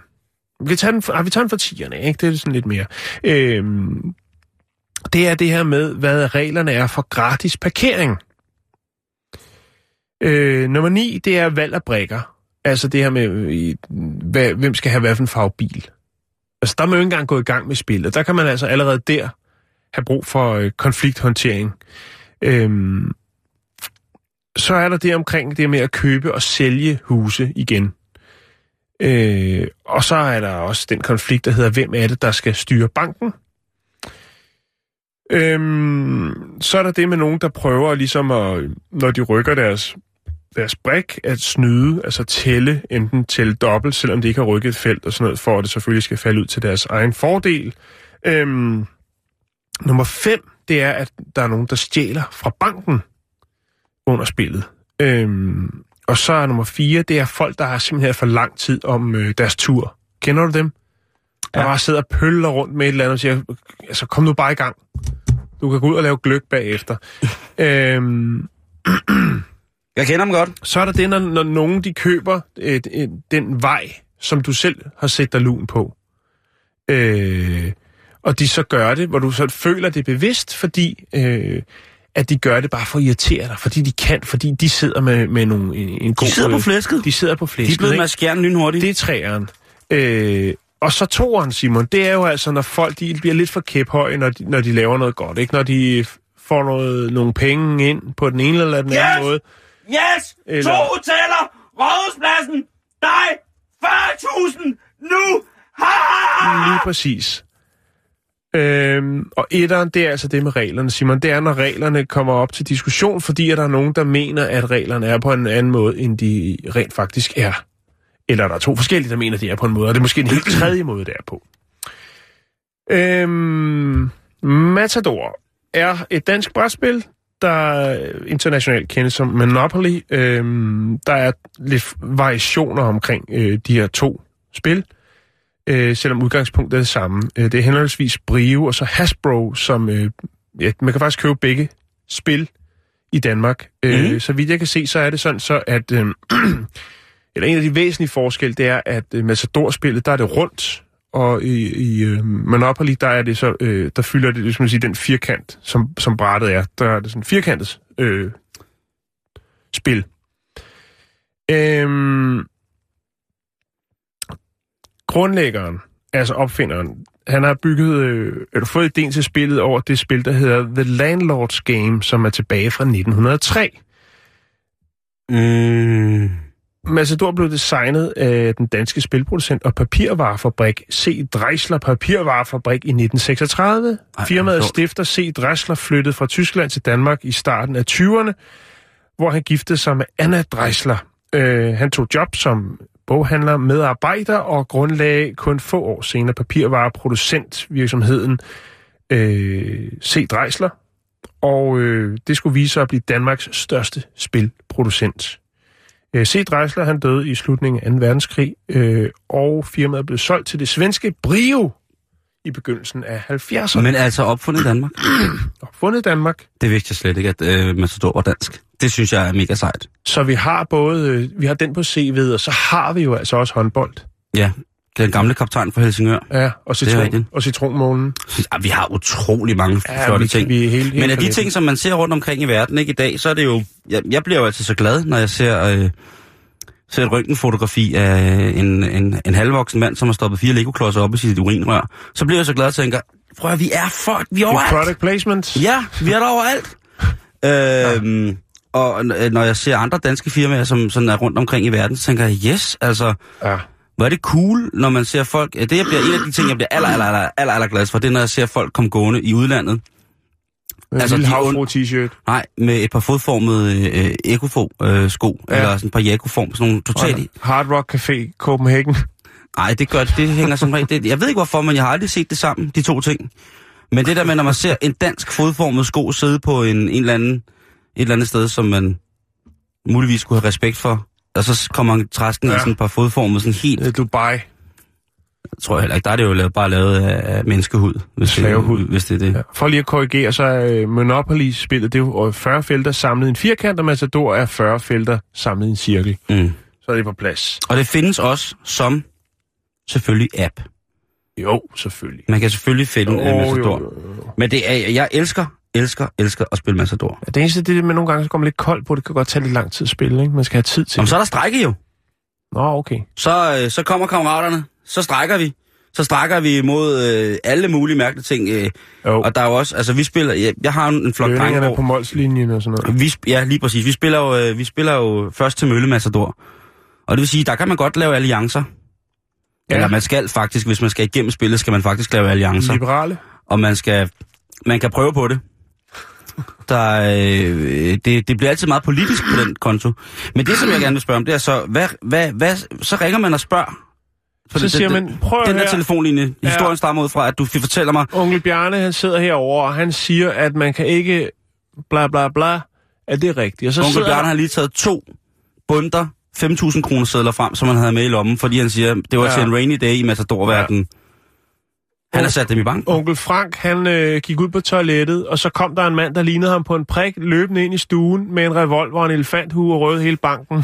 vi kan tage den, ah, vi tager den for tierne, ikke? Det er sådan lidt mere. Øhm, det er det her med, hvad reglerne er for gratis parkering. Øh, nummer 9, det er valg af brækker. Altså det her med, øh, hvad, hvem skal have hvad for en farve bil. Altså der må jo ikke engang gå i gang med spillet. Der kan man altså allerede der have brug for øh, konflikthåndtering. Øhm, så er der det omkring det med at købe og sælge huse igen. Øh, og så er der også den konflikt, der hedder, hvem er det, der skal styre banken? Øhm, så er der det med nogen, der prøver ligesom at, når de rykker deres, deres brik, at snyde, altså tælle, enten tælle dobbelt, selvom de ikke har rykket et felt og sådan noget, for at det selvfølgelig skal falde ud til deres egen fordel. Øhm, nummer fem, det er, at der er nogen, der stjæler fra banken under spillet. Øhm, og så er nummer fire, det er folk, der har simpelthen for lang tid om øh, deres tur. Kender du dem? Der
Ja.
bare sidder og pøller rundt med et eller andet og siger, altså kom nu bare i gang. Du kan gå ud og lave gløk bagefter. øhm,
Jeg kender dem godt.
så er der det, når, når nogen de køber et, et, den vej, som du selv har set dig lun på. Øh, og de så gør det, hvor du så føler det bevidst, fordi øh, at de gør det bare for at irritere dig, fordi de kan, fordi de sidder med, med nogle, en, en god...
De sidder på
øh,
flæsket.
De sidder på
De
flæsket,
er blevet skjern lynhurtigt.
Det er træeren. Øh, og så toeren, Simon, det er jo altså, når folk de bliver lidt for kæphøje, når de, når de laver noget godt. Ikke? Når de får noget, nogle penge ind på den ene eller den
Yes!
anden måde.
Yes!
Eller-
To hoteller! Rådhuspladsen! Dig! 40.000! Nu! Ha!
Lige præcis. Øhm, og etteren, det er altså det med reglerne, Simon. Det er, når reglerne kommer op til diskussion, fordi at der er nogen, der mener, at reglerne er på en anden måde, end de rent faktisk er. Eller der er to forskellige, der mener, at de er på en måde, og det er måske en helt tredje måde, det er på. Øhm, Matador er et dansk brætspil, der internationalt kendes som Monopoly. Øhm, der er lidt variationer omkring øh, de her to spil øh, selvom udgangspunktet er det samme. Øh, det er henholdsvis Brio og så Hasbro, som øh, ja, man kan faktisk købe begge spil i Danmark. Mm. Øh, så vidt jeg kan se, så er det sådan så, at øh, eller en af de væsentlige forskelle, det er, at øh, Matador-spillet, der er det rundt, og i, i øh, Monopoly, der er det så, øh, der fylder det, det skal man sige, den firkant, som, som brættet er. Der er det sådan firkantet øh, spil. Øhm, grundlæggeren, altså opfinderen, han har bygget, øh, eller fået idéen til spillet over det spil, der hedder The Landlord's Game, som er tilbage fra 1903.
Mm.
Matador blev designet af den danske spilproducent og papirvarefabrik C. Dreisler Papirvarefabrik i 1936.
Ej,
Firmaet stifter C. Dreisler flyttede fra Tyskland til Danmark i starten af 20'erne, hvor han giftede sig med Anna Dreisler. Øh, han tog job som boghandler, medarbejder og grundlagde kun få år senere papirvareproducentvirksomheden øh, C. Dreisler. Og øh, det skulle vise sig at blive Danmarks største spilproducent. Øh, C. Dreisler, han døde i slutningen af 2. verdenskrig, øh, og firmaet blev solgt til det svenske Brio i begyndelsen af 70'erne.
Men altså opfundet i Danmark.
Og fundet i Danmark.
Det vidste jeg slet ikke, at øh, Matador var dansk. Det synes jeg er mega sejt.
Så vi har både, øh, vi har den på CV'et, og så har vi jo altså også håndbold.
Ja, den gamle kaptajn fra Helsingør.
Ja, og, citron, og citronmålen.
Ja, vi har utrolig mange
Ja,
flotte
vi,
ting.
Vi er helt, helt
Men af de ting, som man ser rundt omkring i verden ikke i dag, så er det jo... Jeg, jeg bliver jo altid så glad, når jeg ser, øh, ser et røntgenfotografi af en, en, en halvvoksen mand, som har stoppet fire legoklodser op i sit urinrør. Så bliver jeg så glad og tænker, prøv at vi er fuck, vi er overalt.
product placement.
Ja, vi er der overalt. øhm, og n- når jeg ser andre danske firmaer, som sådan er rundt omkring i verden, så tænker jeg, yes, altså,
Ja.
Hvor er det cool, når man ser folk... Det jeg bliver, en af de ting, jeg bliver aller, aller, aller, aller, aller glad for, det er, når jeg ser folk komme gående i udlandet.
En
Altså,
altså, lille havfru t-shirt.
Nej, med et par fodformede øh, Ecofo-sko,
Ja.
ja. eller sådan et par Jakoform, sådan nogle totalt...
Hard Rock Café Copenhagen.
Nej, det gør det, det hænger som regel... Det, jeg ved ikke hvorfor, men jeg har aldrig set det sammen, de to ting. Men det der med, når man ser en dansk fodformet sko sidde på en, en eller anden, et eller andet sted, som man muligvis skulle have respekt for, og så kommer træsken ja. I sådan et par fodformet, sådan helt...
Dubai.
tror jeg heller ikke. Der er det jo lavet, bare lavet af, af menneskehud. Hvis
Slavehud.
Det, hvis det er det.
Ja. For lige at korrigere, så er øh, Monopoly-spillet, det er jo 40 felter samlet i en firkant, og Matador er 40 felter samlet i en cirkel.
Mm.
Så er det på plads.
Og det findes også som selvfølgelig app.
Jo, selvfølgelig.
Man kan selvfølgelig finde
Jo,
en Matador.
jo, jo, jo.
Men det er, jeg elsker, elsker, elsker at spille Matador.
Ja, det eneste, det er, at man nogle gange så kommer lidt koldt på. Det kan godt tage lidt lang tid at spille, ikke? Man skal have tid til
Jamen,
det.
så er der strække jo.
Nå, okay.
Så, øh, så kommer kammeraterne, så strækker vi. så strækker vi mod øh, alle mulige mærkelige ting. Øh,
Jo.
og der er jo også, altså vi spiller, jeg, jeg har en flok drenge,
Lønningerne på Molslinjen og sådan noget.
vi, ja, lige præcis. Vi spiller, jo, øh, vi spiller jo først til Mølle Matador. Og det vil sige, der kan man godt lave alliancer.
Ja.
Eller man skal faktisk, hvis man skal igennem spillet, skal man faktisk lave alliancer.
Liberale.
Og man skal, man kan prøve på det. Der, øh, det, det bliver altid meget politisk på den konto. Men det, som jeg gerne vil spørge om, det er så, hvad, hvad, hvad, så ringer man og spørger. For
Så siger man, prøv
Den der
høre.
telefonlinje,
Ja.
historien stammer ud fra, at du fortæller mig,
Onkel Bjarne, han sidder herovre, og han siger, at man kan ikke bla bla bla, at det er rigtigt. Og så
Onkel Bjarne har lige taget to bunder 5.000 kroner sædler frem, som han havde med i lommen, fordi han siger, det var
Ja.
ja. til en rainy day i Matador-verdenen. Han har sat dem i banken.
Onkel Frank, han øh, gik ud på toilettet, og så kom der en mand, der lignede ham på en prik, løbende ind i stuen med en revolver og en elefanthue og rød hele banken.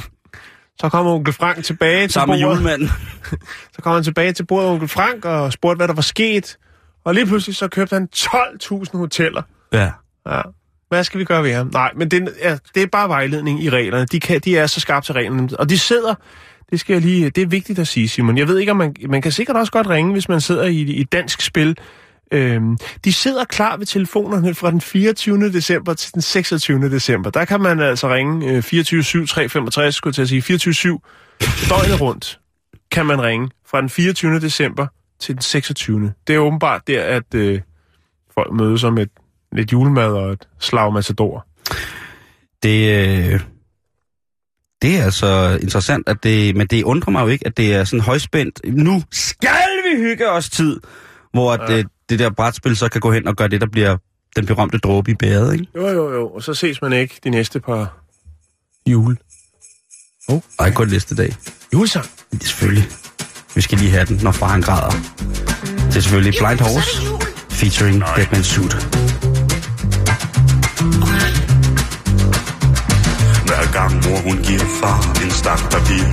Så kom onkel Frank tilbage til
Sammen
bordet.
julemanden.
Så kom han tilbage til bordet onkel Frank og spurgte, hvad der var sket. Og lige pludselig så købte han 12.000 hoteller.
Ja.
Ja. Hvad skal vi gøre ved ham? Nej, men det, ja, det er bare vejledning i reglerne. De, kan, de er så skarpe til reglerne. Og de sidder, det skal jeg lige, det er vigtigt at sige, Simon. Jeg ved ikke, om man, man kan sikkert også godt ringe, hvis man sidder i, i dansk spil. Øhm, de sidder klar ved telefonerne fra den 24. december til den 26. december. Der kan man altså ringe øh, 24 7 365, skulle jeg til at sige, 24 7 døgnet rundt kan man ringe fra den 24. december til den 26. Det er åbenbart der, at øh, folk mødes om et, lidt julemad og et slag matador.
Det, øh, det er altså interessant, at det, men det undrer mig jo ikke, at det er sådan højspændt. Nu skal vi hygge os tid, hvor at,
Ja.
det, det der brætspil så kan gå hen og gøre det, der bliver den berømte dråbe i bæret, ikke?
Jo, jo, jo. Og så ses man ikke de næste par jule.
Ej, kun næste dag.
Julesang.
Det er selvfølgelig. Vi skal lige have den, når far han græder. Det er selvfølgelig Blind Horse, featuring Batman Suit.
Gang mor hun giver far en stak papir.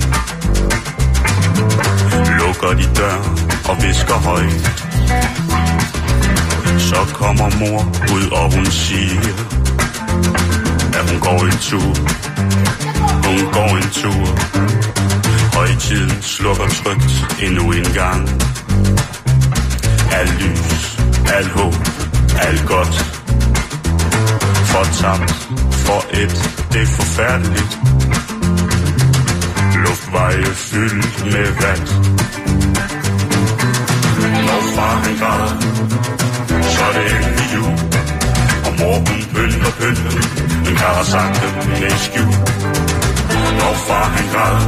Lukker de dør og visker højt. Så kommer mor ud og hun siger At hun går en tur. Hun går en tur. Højtiden slukker trygt endnu en gang. Al lys, al håb, alt godt. Fortabt for et, det er forfærdeligt. Luftveje fyldt med vand. Når far han græder, så er det endelig jul. Og mor hun pynter pynter, men jeg har sagt det med skjul. Når far han græder,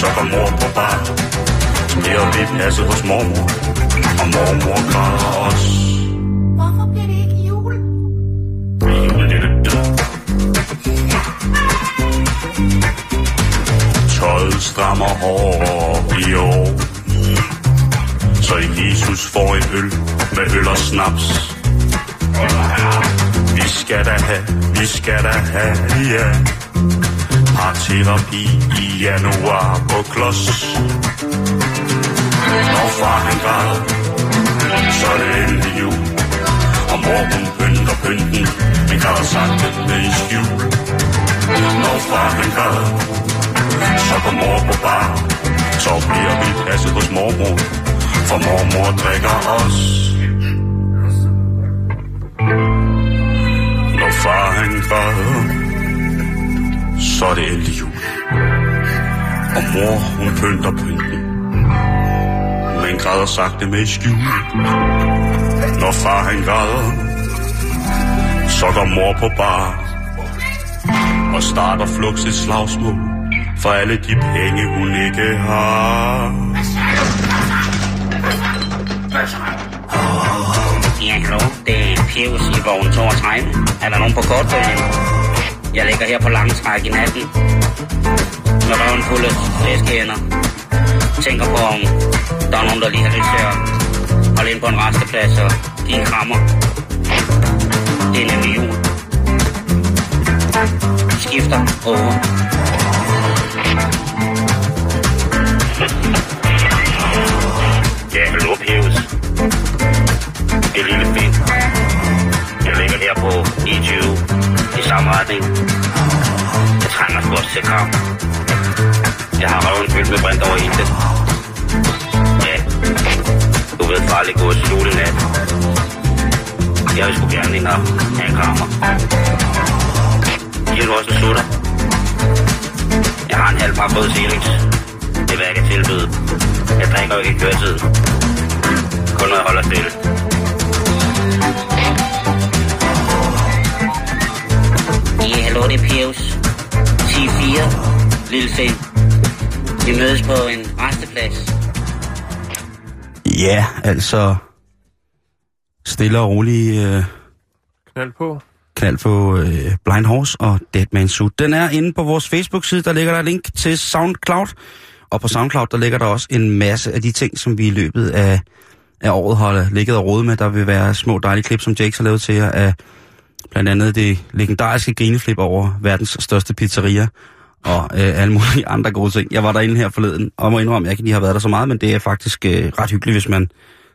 så går mor på bar. Så bliver vi passet hos mormor. Og mormor græder også.
Hvorfor bliver det
Tøjet strammer hårdere i år. Så Jesus får en øl med øl og snaps. Vi skal da have, vi skal da have, ja. Parterapi i januar på klods. Når far han græder, så er det endelig jul. Og mor hun pynter pynten, men kan have sagt det i skjul. Når far han græder, så kom mor på bar. Så bliver vi passet hos mormor For mormor drikker os. Når far han græder Så er det endelig jul. Og mor hun pynter pynten Men græder sagte med skjul. Når far han græder så går mor på bar og starter flux et slagsmål for alle de penge, hun ikke har.
Ja, hallo. Det er Pius i vogn 32. Er der nogen på kortbølgen? Jeg ligger her på langtræk i natten. Med røven fulde flæskehænder. Tænker på, om der er nogen, der lige har lyst til at holde ind på en resteplads og give en krammer. Det er. Skifter over. Ja, hallo, Pius. Det lille fint. Jeg ligger her på E20 i samme retning. Jeg trænger sgu også til kram. Jeg har røven fyldt med brint over hele det. Ja, Du ved, farlig gå og nat. Jeg sgu gerne ind og have en krammer. Giver du også en sutter? Jeg har en halv par både Felix. Det er hvad jeg kan tilbyde. Jeg drikker jo ikke i køretiden. Kun når jeg holder stille. Ja, hallo, det er Pius. 10-4, lille Finn. Vi mødes på en resteplads.
Ja, altså... Stille og rolig øh,
Knald på.
knald på øh, Blind Horse og Dead Man Suit. Den er inde på vores Facebook-side, der ligger der et link til SoundCloud. Og på SoundCloud, der ligger der også en masse af de ting, som vi i løbet af, af året har ligget og rodet med. Der vil være små dejlige klip, som Jakes har lavet til jer af blandt andet det legendariske grineflip over verdens største pizzeria og øh, alle mulige andre gode ting. Jeg var derinde her forleden, og må indrømme, at jeg ikke lige har været der så meget, men det er faktisk øh, ret hyggeligt, hvis man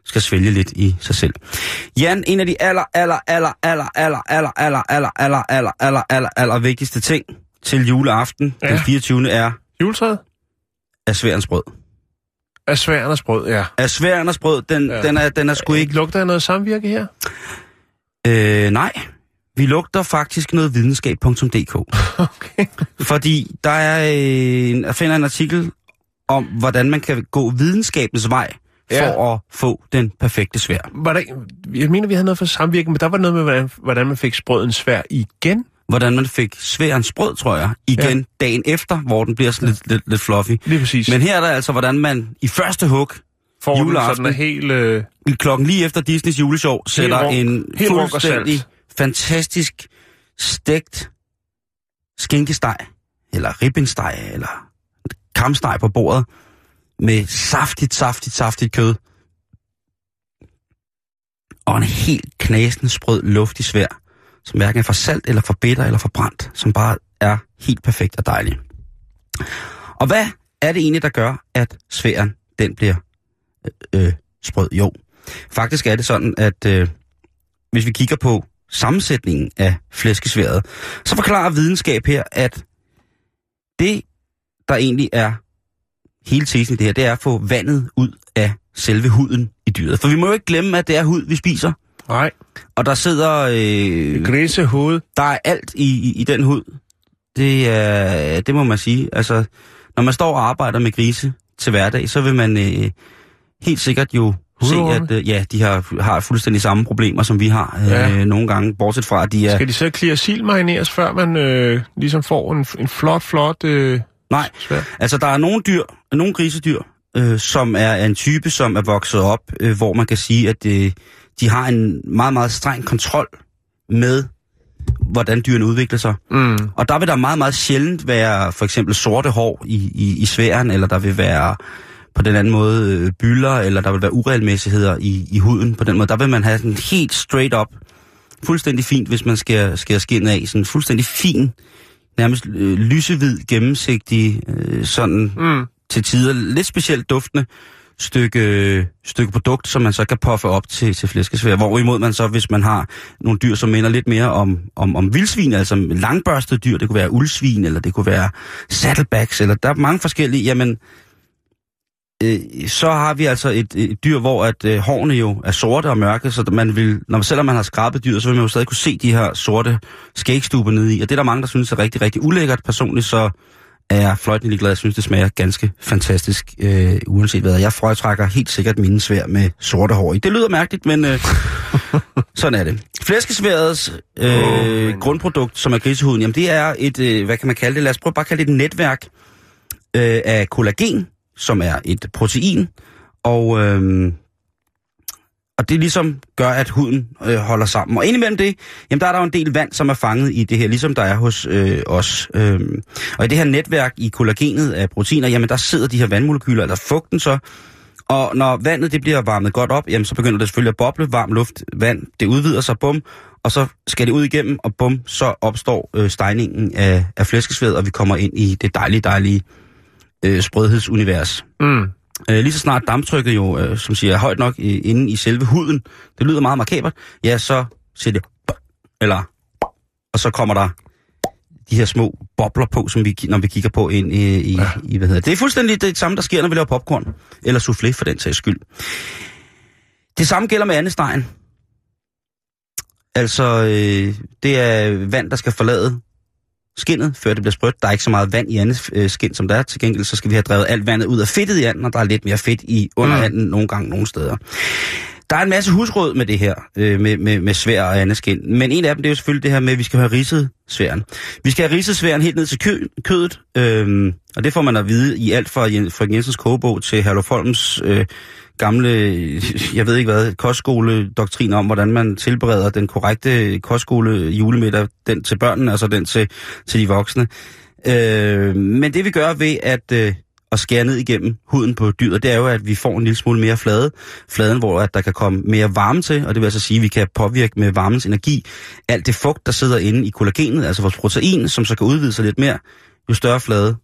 skal svælge lidt i sig selv. Jan, en af de aller, aller, aller, aller, aller, aller, aller, aller, aller, aller, aller, aller, aller vigtigste ting til juleaften,
Ja.
den 24. er
Juletræet?
af sværens brød.
Af sværens brød, ja.
Af sværens brød, den,
Ja.
den, er, den er sgu ikke...
Lugter noget samvirke her?
Øh, nej, vi lugter faktisk noget videnskab.dk.
Okay.
Fordi der er øh, en, jeg finder en artikel om, hvordan man kan gå videnskabens vej for
Ja.
at få den perfekte svær.
Var der, jeg mener, vi havde noget for samvirke, men der var noget med, hvordan, hvordan man fik sprøden svær igen.
Hvordan man fik sværens brød, tror jeg, igen
Ja.
dagen efter, hvor den bliver sådan lidt, lidt, lidt fluffy.
Lige præcis.
Men her er der altså, hvordan man i første hug,
Får den
juleaften.
sådan en helt... Øh,
klokken lige efter Disneys juleshow, sætter
runk.
en fuldstændig fantastisk stegt skinkesteg, eller ribbensteg, eller kamsteg på bordet, med saftigt, saftigt, saftigt kød. Og en helt knasende sprød, luftig svær, som hverken er for salt, eller for bitter, eller for brændt, som bare er helt perfekt og dejlig. Og hvad er det egentlig, der gør, at sværen, den bliver øh, øh sprød? Jo, faktisk er det sådan, at øh, hvis vi kigger på sammensætningen af flæskesværet, så forklarer videnskab her, at det, der egentlig er hele tesen det her, det er at få vandet ud af selve huden i dyret. For vi må jo ikke glemme, at det er hud, vi spiser.
nej,
Og der sidder... Øh,
grisehoved.
der er alt i, i, i den hud. Det, er, det må man sige. Altså, når man står og arbejder med grise til hverdag, så vil man øh, helt sikkert jo se, at øh, ja, de har, har fuldstændig samme problemer, som vi har øh,
Ja.
nogle gange, bortset fra, at de er...
Skal de så clear marineres, før man øh, ligesom får en, en flot, flot øh,
Nej,
svær?
altså der er nogle dyr, nogle grisedyr, øh, som er en type, som er vokset op, øh, hvor man kan sige, at øh, de har en meget, meget streng kontrol med, hvordan dyrene udvikler sig.
Mm.
Og der vil der meget, meget sjældent være for eksempel sorte hår i, i, i sværen, eller der vil være på den anden måde øh, bylder, eller der vil være uregelmæssigheder i, i huden på den måde. Der vil man have sådan helt straight up, fuldstændig fint, hvis man skærer, skærer skinnet af, sådan fuldstændig fin, nærmest øh, lysehvid, gennemsigtig, øh, sådan
Mm.
til tider lidt specielt duftende stykke, stykke produkt, som man så kan puffe op til, til flæskesvær. Hvorimod man så, hvis man har nogle dyr, som minder lidt mere om, om, om vildsvin, altså langbørstede dyr, det kunne være uldsvin, eller det kunne være saddlebacks, eller der er mange forskellige, jamen, øh, så har vi altså et, et dyr, hvor at øh, hårene jo er sorte og mørke, så man vil, når, selvom man har skrabet dyr, så vil man jo stadig kunne se de her sorte skægstuber nede i, og det er der mange, der synes er rigtig, rigtig ulækkert. Personligt så er jeg fløjtende glad. Jeg synes, det smager ganske fantastisk, øh, uanset hvad. Jeg foretrækker helt sikkert mine svær med sorte hår i. Det lyder mærkeligt, men øh, sådan er det. Flæskesværets øh, grundprodukt, som er grisehuden, jamen det er et, øh, hvad kan man kalde det? Lad os prøve bare at kalde det et netværk øh, af kollagen, som er et protein, og, øh, og det ligesom gør, at huden øh, holder sammen. Og indimellem det, jamen der er der jo en del vand, som er fanget i det her, ligesom der er hos øh, os. Øh, og i det her netværk i kollagenet af proteiner, jamen der sidder de her vandmolekyler, eller fugten så, og når vandet det bliver varmet godt op, jamen så begynder det selvfølgelig at boble, varm luft, vand, det udvider sig, bum, og så skal det ud igennem, og bum, så opstår øh, stejningen af, af flæskesved, og vi kommer ind i det dejlige, dejlige øh, sprødhedsunivers.
Mm.
Øh, lige så snart damptrykket jo, øh, som siger, er højt nok i, inde i selve huden, det lyder meget markabert, ja, så siger det, eller, og så kommer der de her små bobler på, som vi, når vi kigger på ind i, i, ja. i hvad hedder det. Det er fuldstændig det samme, der sker, når vi laver popcorn, eller soufflé for den sags skyld. Det samme gælder med andestegen. Altså, øh, det er vand, der skal forlade skinnet, før det bliver sprødt. Der er ikke så meget vand i andet øh, skind, som der er. Til gengæld så skal vi have drevet alt vandet ud af fedtet i anden, og der er lidt mere fedt i under
Mm.
nogle gange nogle steder. Der er en masse husråd med det her, øh, med, med, med svær og andet skind. Men en af dem, det er jo selvfølgelig det her med, at vi skal have ridset sværen. Vi skal have ridset sværen helt ned til kø, kødet, øh, og det får man at vide i alt fra Jen- Frederik Jensens kogebog til Herluf Holms øh, gamle, jeg ved ikke hvad, kostskoledoktrin om, hvordan man tilbereder den korrekte kostskole julemiddag, den til børnene, altså den til, til de voksne. Øh, men det vi gør ved at, øh, at skære ned igennem huden på dyret, det er jo, at vi får en lille smule mere flade. Fladen, hvor at der kan komme mere varme til, og det vil altså sige, at vi kan påvirke med varmens energi alt det fugt, der sidder inde i kollagenet, altså vores protein, som så kan udvide sig lidt mere. Jo større flade,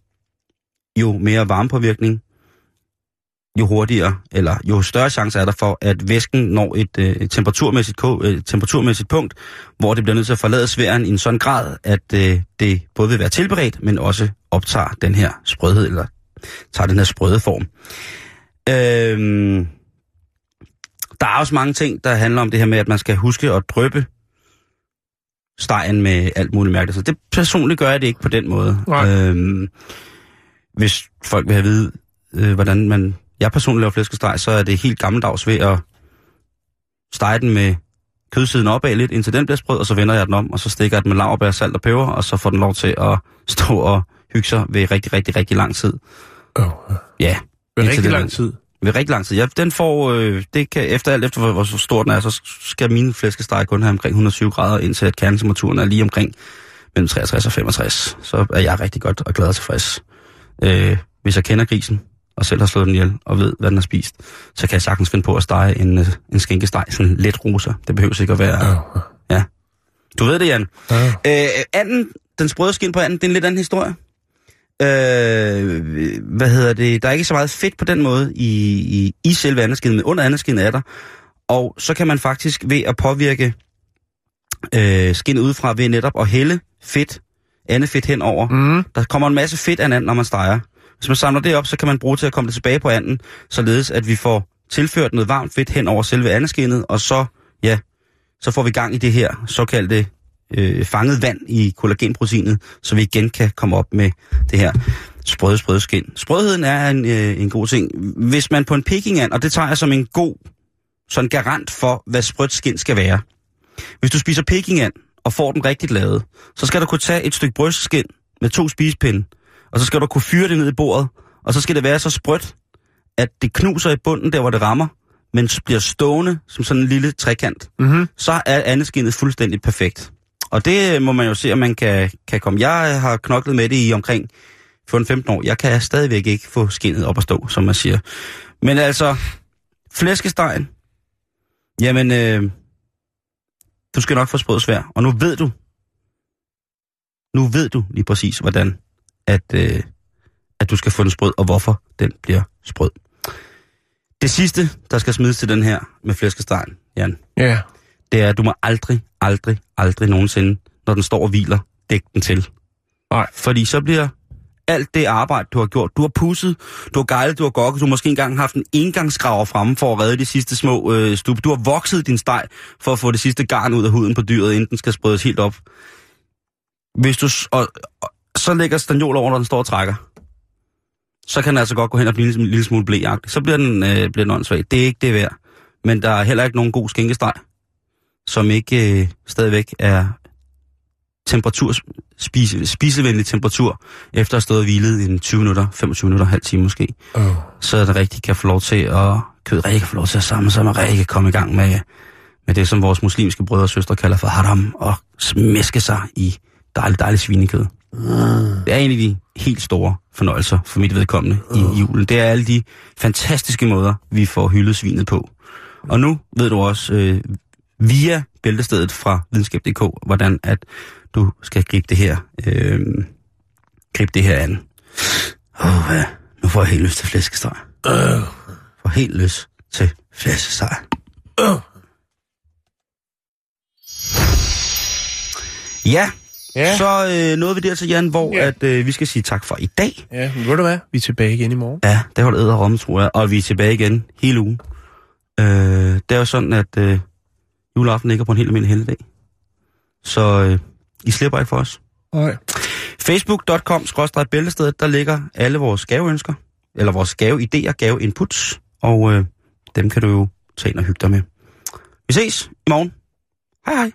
jo mere varmepåvirkning, jo hurtigere, eller jo større chance er der for, at væsken når et, øh, temperaturmæssigt, øh, temperaturmæssigt punkt, hvor det bliver nødt til at forlade sværen i en sådan grad, at øh, det både vil være tilberedt, men også optager den her sprødhed, eller tager den her sprøde form. Øhm, der er også mange ting, der handler om det her med, at man skal huske at drøbe stegen med alt muligt mærke. Så det personligt gør jeg det ikke på den måde.
Nej.
Øhm, hvis folk vil have at vide, øh, hvordan man... Jeg personligt laver flæskesteg, så er det helt gammeldags ved at stege den med kødsiden opad lidt, indtil den bliver sprød, og så vender jeg den om, og så stikker jeg den med laurbær, salt og peber, og så får den lov til at stå og hygge sig ved rigtig, rigtig, rigtig lang tid.
Oh.
Ja.
Ved rigtig
den-
lang tid.
Ved rigtig lang tid. Ja, den får, øh, det kan, efter alt efter hvor, hvor stor den er, så skal min flæskesteg kun have omkring 120 grader, indtil at kernetemperaturen er lige omkring mellem 63 og 65. Så er jeg rigtig godt og glad og tilfreds. Øh, hvis jeg kender grisen, og selv har slået den ihjel, og ved, hvad den har spist, så kan jeg sagtens finde på at stege en, øh, en skinkesteg, sådan lidt rosa. Det behøver ikke at være... Ja. Du ved det, Jan.
Ja.
Øh, anden, den sprøde skin på anden, det er en lidt anden historie. Øh, hvad hedder det? Der er ikke så meget fedt på den måde i, i, i selve andeskinnet, men under andeskinnet er der. Og så kan man faktisk ved at påvirke øh, skinnet udefra ved netop at hælde fedt, andet fedt henover.
Mm.
Der kommer en masse fedt af en anden, når man steger. Hvis man samler det op, så kan man bruge til at komme det tilbage på anden, således at vi får tilført noget varmt fedt hen over selve andeskinnet, og så, ja, så får vi gang i det her såkaldte øh, fanget vand i kollagenproteinet, så vi igen kan komme op med det her sprøde, sprøde skin. Sprødheden er en, øh, en god ting. Hvis man på en pekingand, og det tager jeg som en god sådan garant for, hvad sprødt skin skal være. Hvis du spiser pekingand og får den rigtigt lavet, så skal du kunne tage et stykke brystskin med to spisepinde, og så skal du kunne fyre det ned i bordet, og så skal det være så sprødt, at det knuser i bunden der, hvor det rammer, men bliver stående som sådan en lille trekant.
Mm-hmm.
Så er andeskinnet fuldstændig perfekt. Og det må man jo se, om man kan, kan komme. Jeg har knoklet med det i omkring 14-15 år. Jeg kan stadigvæk ikke få skinnet op at stå, som man siger. Men altså, flæskestegen, jamen, øh, du skal nok få sprød svær. Og nu ved du, nu ved du lige præcis, hvordan at, øh, at du skal få den sprød, og hvorfor den bliver sprød. Det sidste, der skal smides til den her med flæskestegen, Jan,
Ja.
det er, at du må aldrig, aldrig, aldrig nogensinde, når den står og hviler, dække den til.
Nej.
Fordi så bliver alt det arbejde, du har gjort, du har pusset, du har gejlet, du har gokket, du har måske engang haft en engangsgraver fremme for at redde de sidste små øh, stub. Du har vokset din steg for at få det sidste garn ud af huden på dyret, inden den skal sprødes helt op. Hvis du, og, og, så lægger stanjol over, når den står og trækker. Så kan den altså godt gå hen og blive en lille, lille smule blæagtig. Så bliver den, øh, bliver den åndssvag. Det er ikke det værd. Men der er heller ikke nogen god skinkesteg, som ikke øh, stadigvæk er temperatur, spise, spisevenlig temperatur, efter at have stået og hvilet i en 20 minutter, 25 minutter, halv time måske.
Oh.
Så det rigtig kan få lov til at, kødet rigtig kan få lov til at samle sig, og rigtig kan komme i gang med, med det, som vores muslimske brødre og søstre kalder for haram, og smæske sig i dejligt, dejligt svinekød. Det er en af de helt store fornøjelser for mit vedkommende i julen. Det er alle de fantastiske måder, vi får hyldet svinet på. Og nu ved du også øh, via bæltestedet fra videnskab.dk, hvordan at du skal gribe det her, øh, gribe det her an. Åh, hvad? Nu får jeg helt lyst til flæskesteg. Øh. Får helt lyst til flæskesteg. Øh. Ja,
Ja.
så øh, nåede vi dertil, Jan, hvor
Ja.
at, øh, vi skal sige tak for i dag.
Ja, men ved du hvad? Vi er tilbage igen i morgen.
Ja, det det æder rom, tror jeg. Og vi er tilbage igen hele ugen. Øh, det er jo sådan, at øh, juleaften ligger på en helt almindelig helligdag. Så øh, I slipper ikke for os.
Nej.
Facebook.com bæltestedet, der ligger alle vores gaveønsker, eller vores gaveidéer, gaveinputs, og øh, dem kan du jo tage ind og hygge dig med. Vi ses i morgen. Hej hej.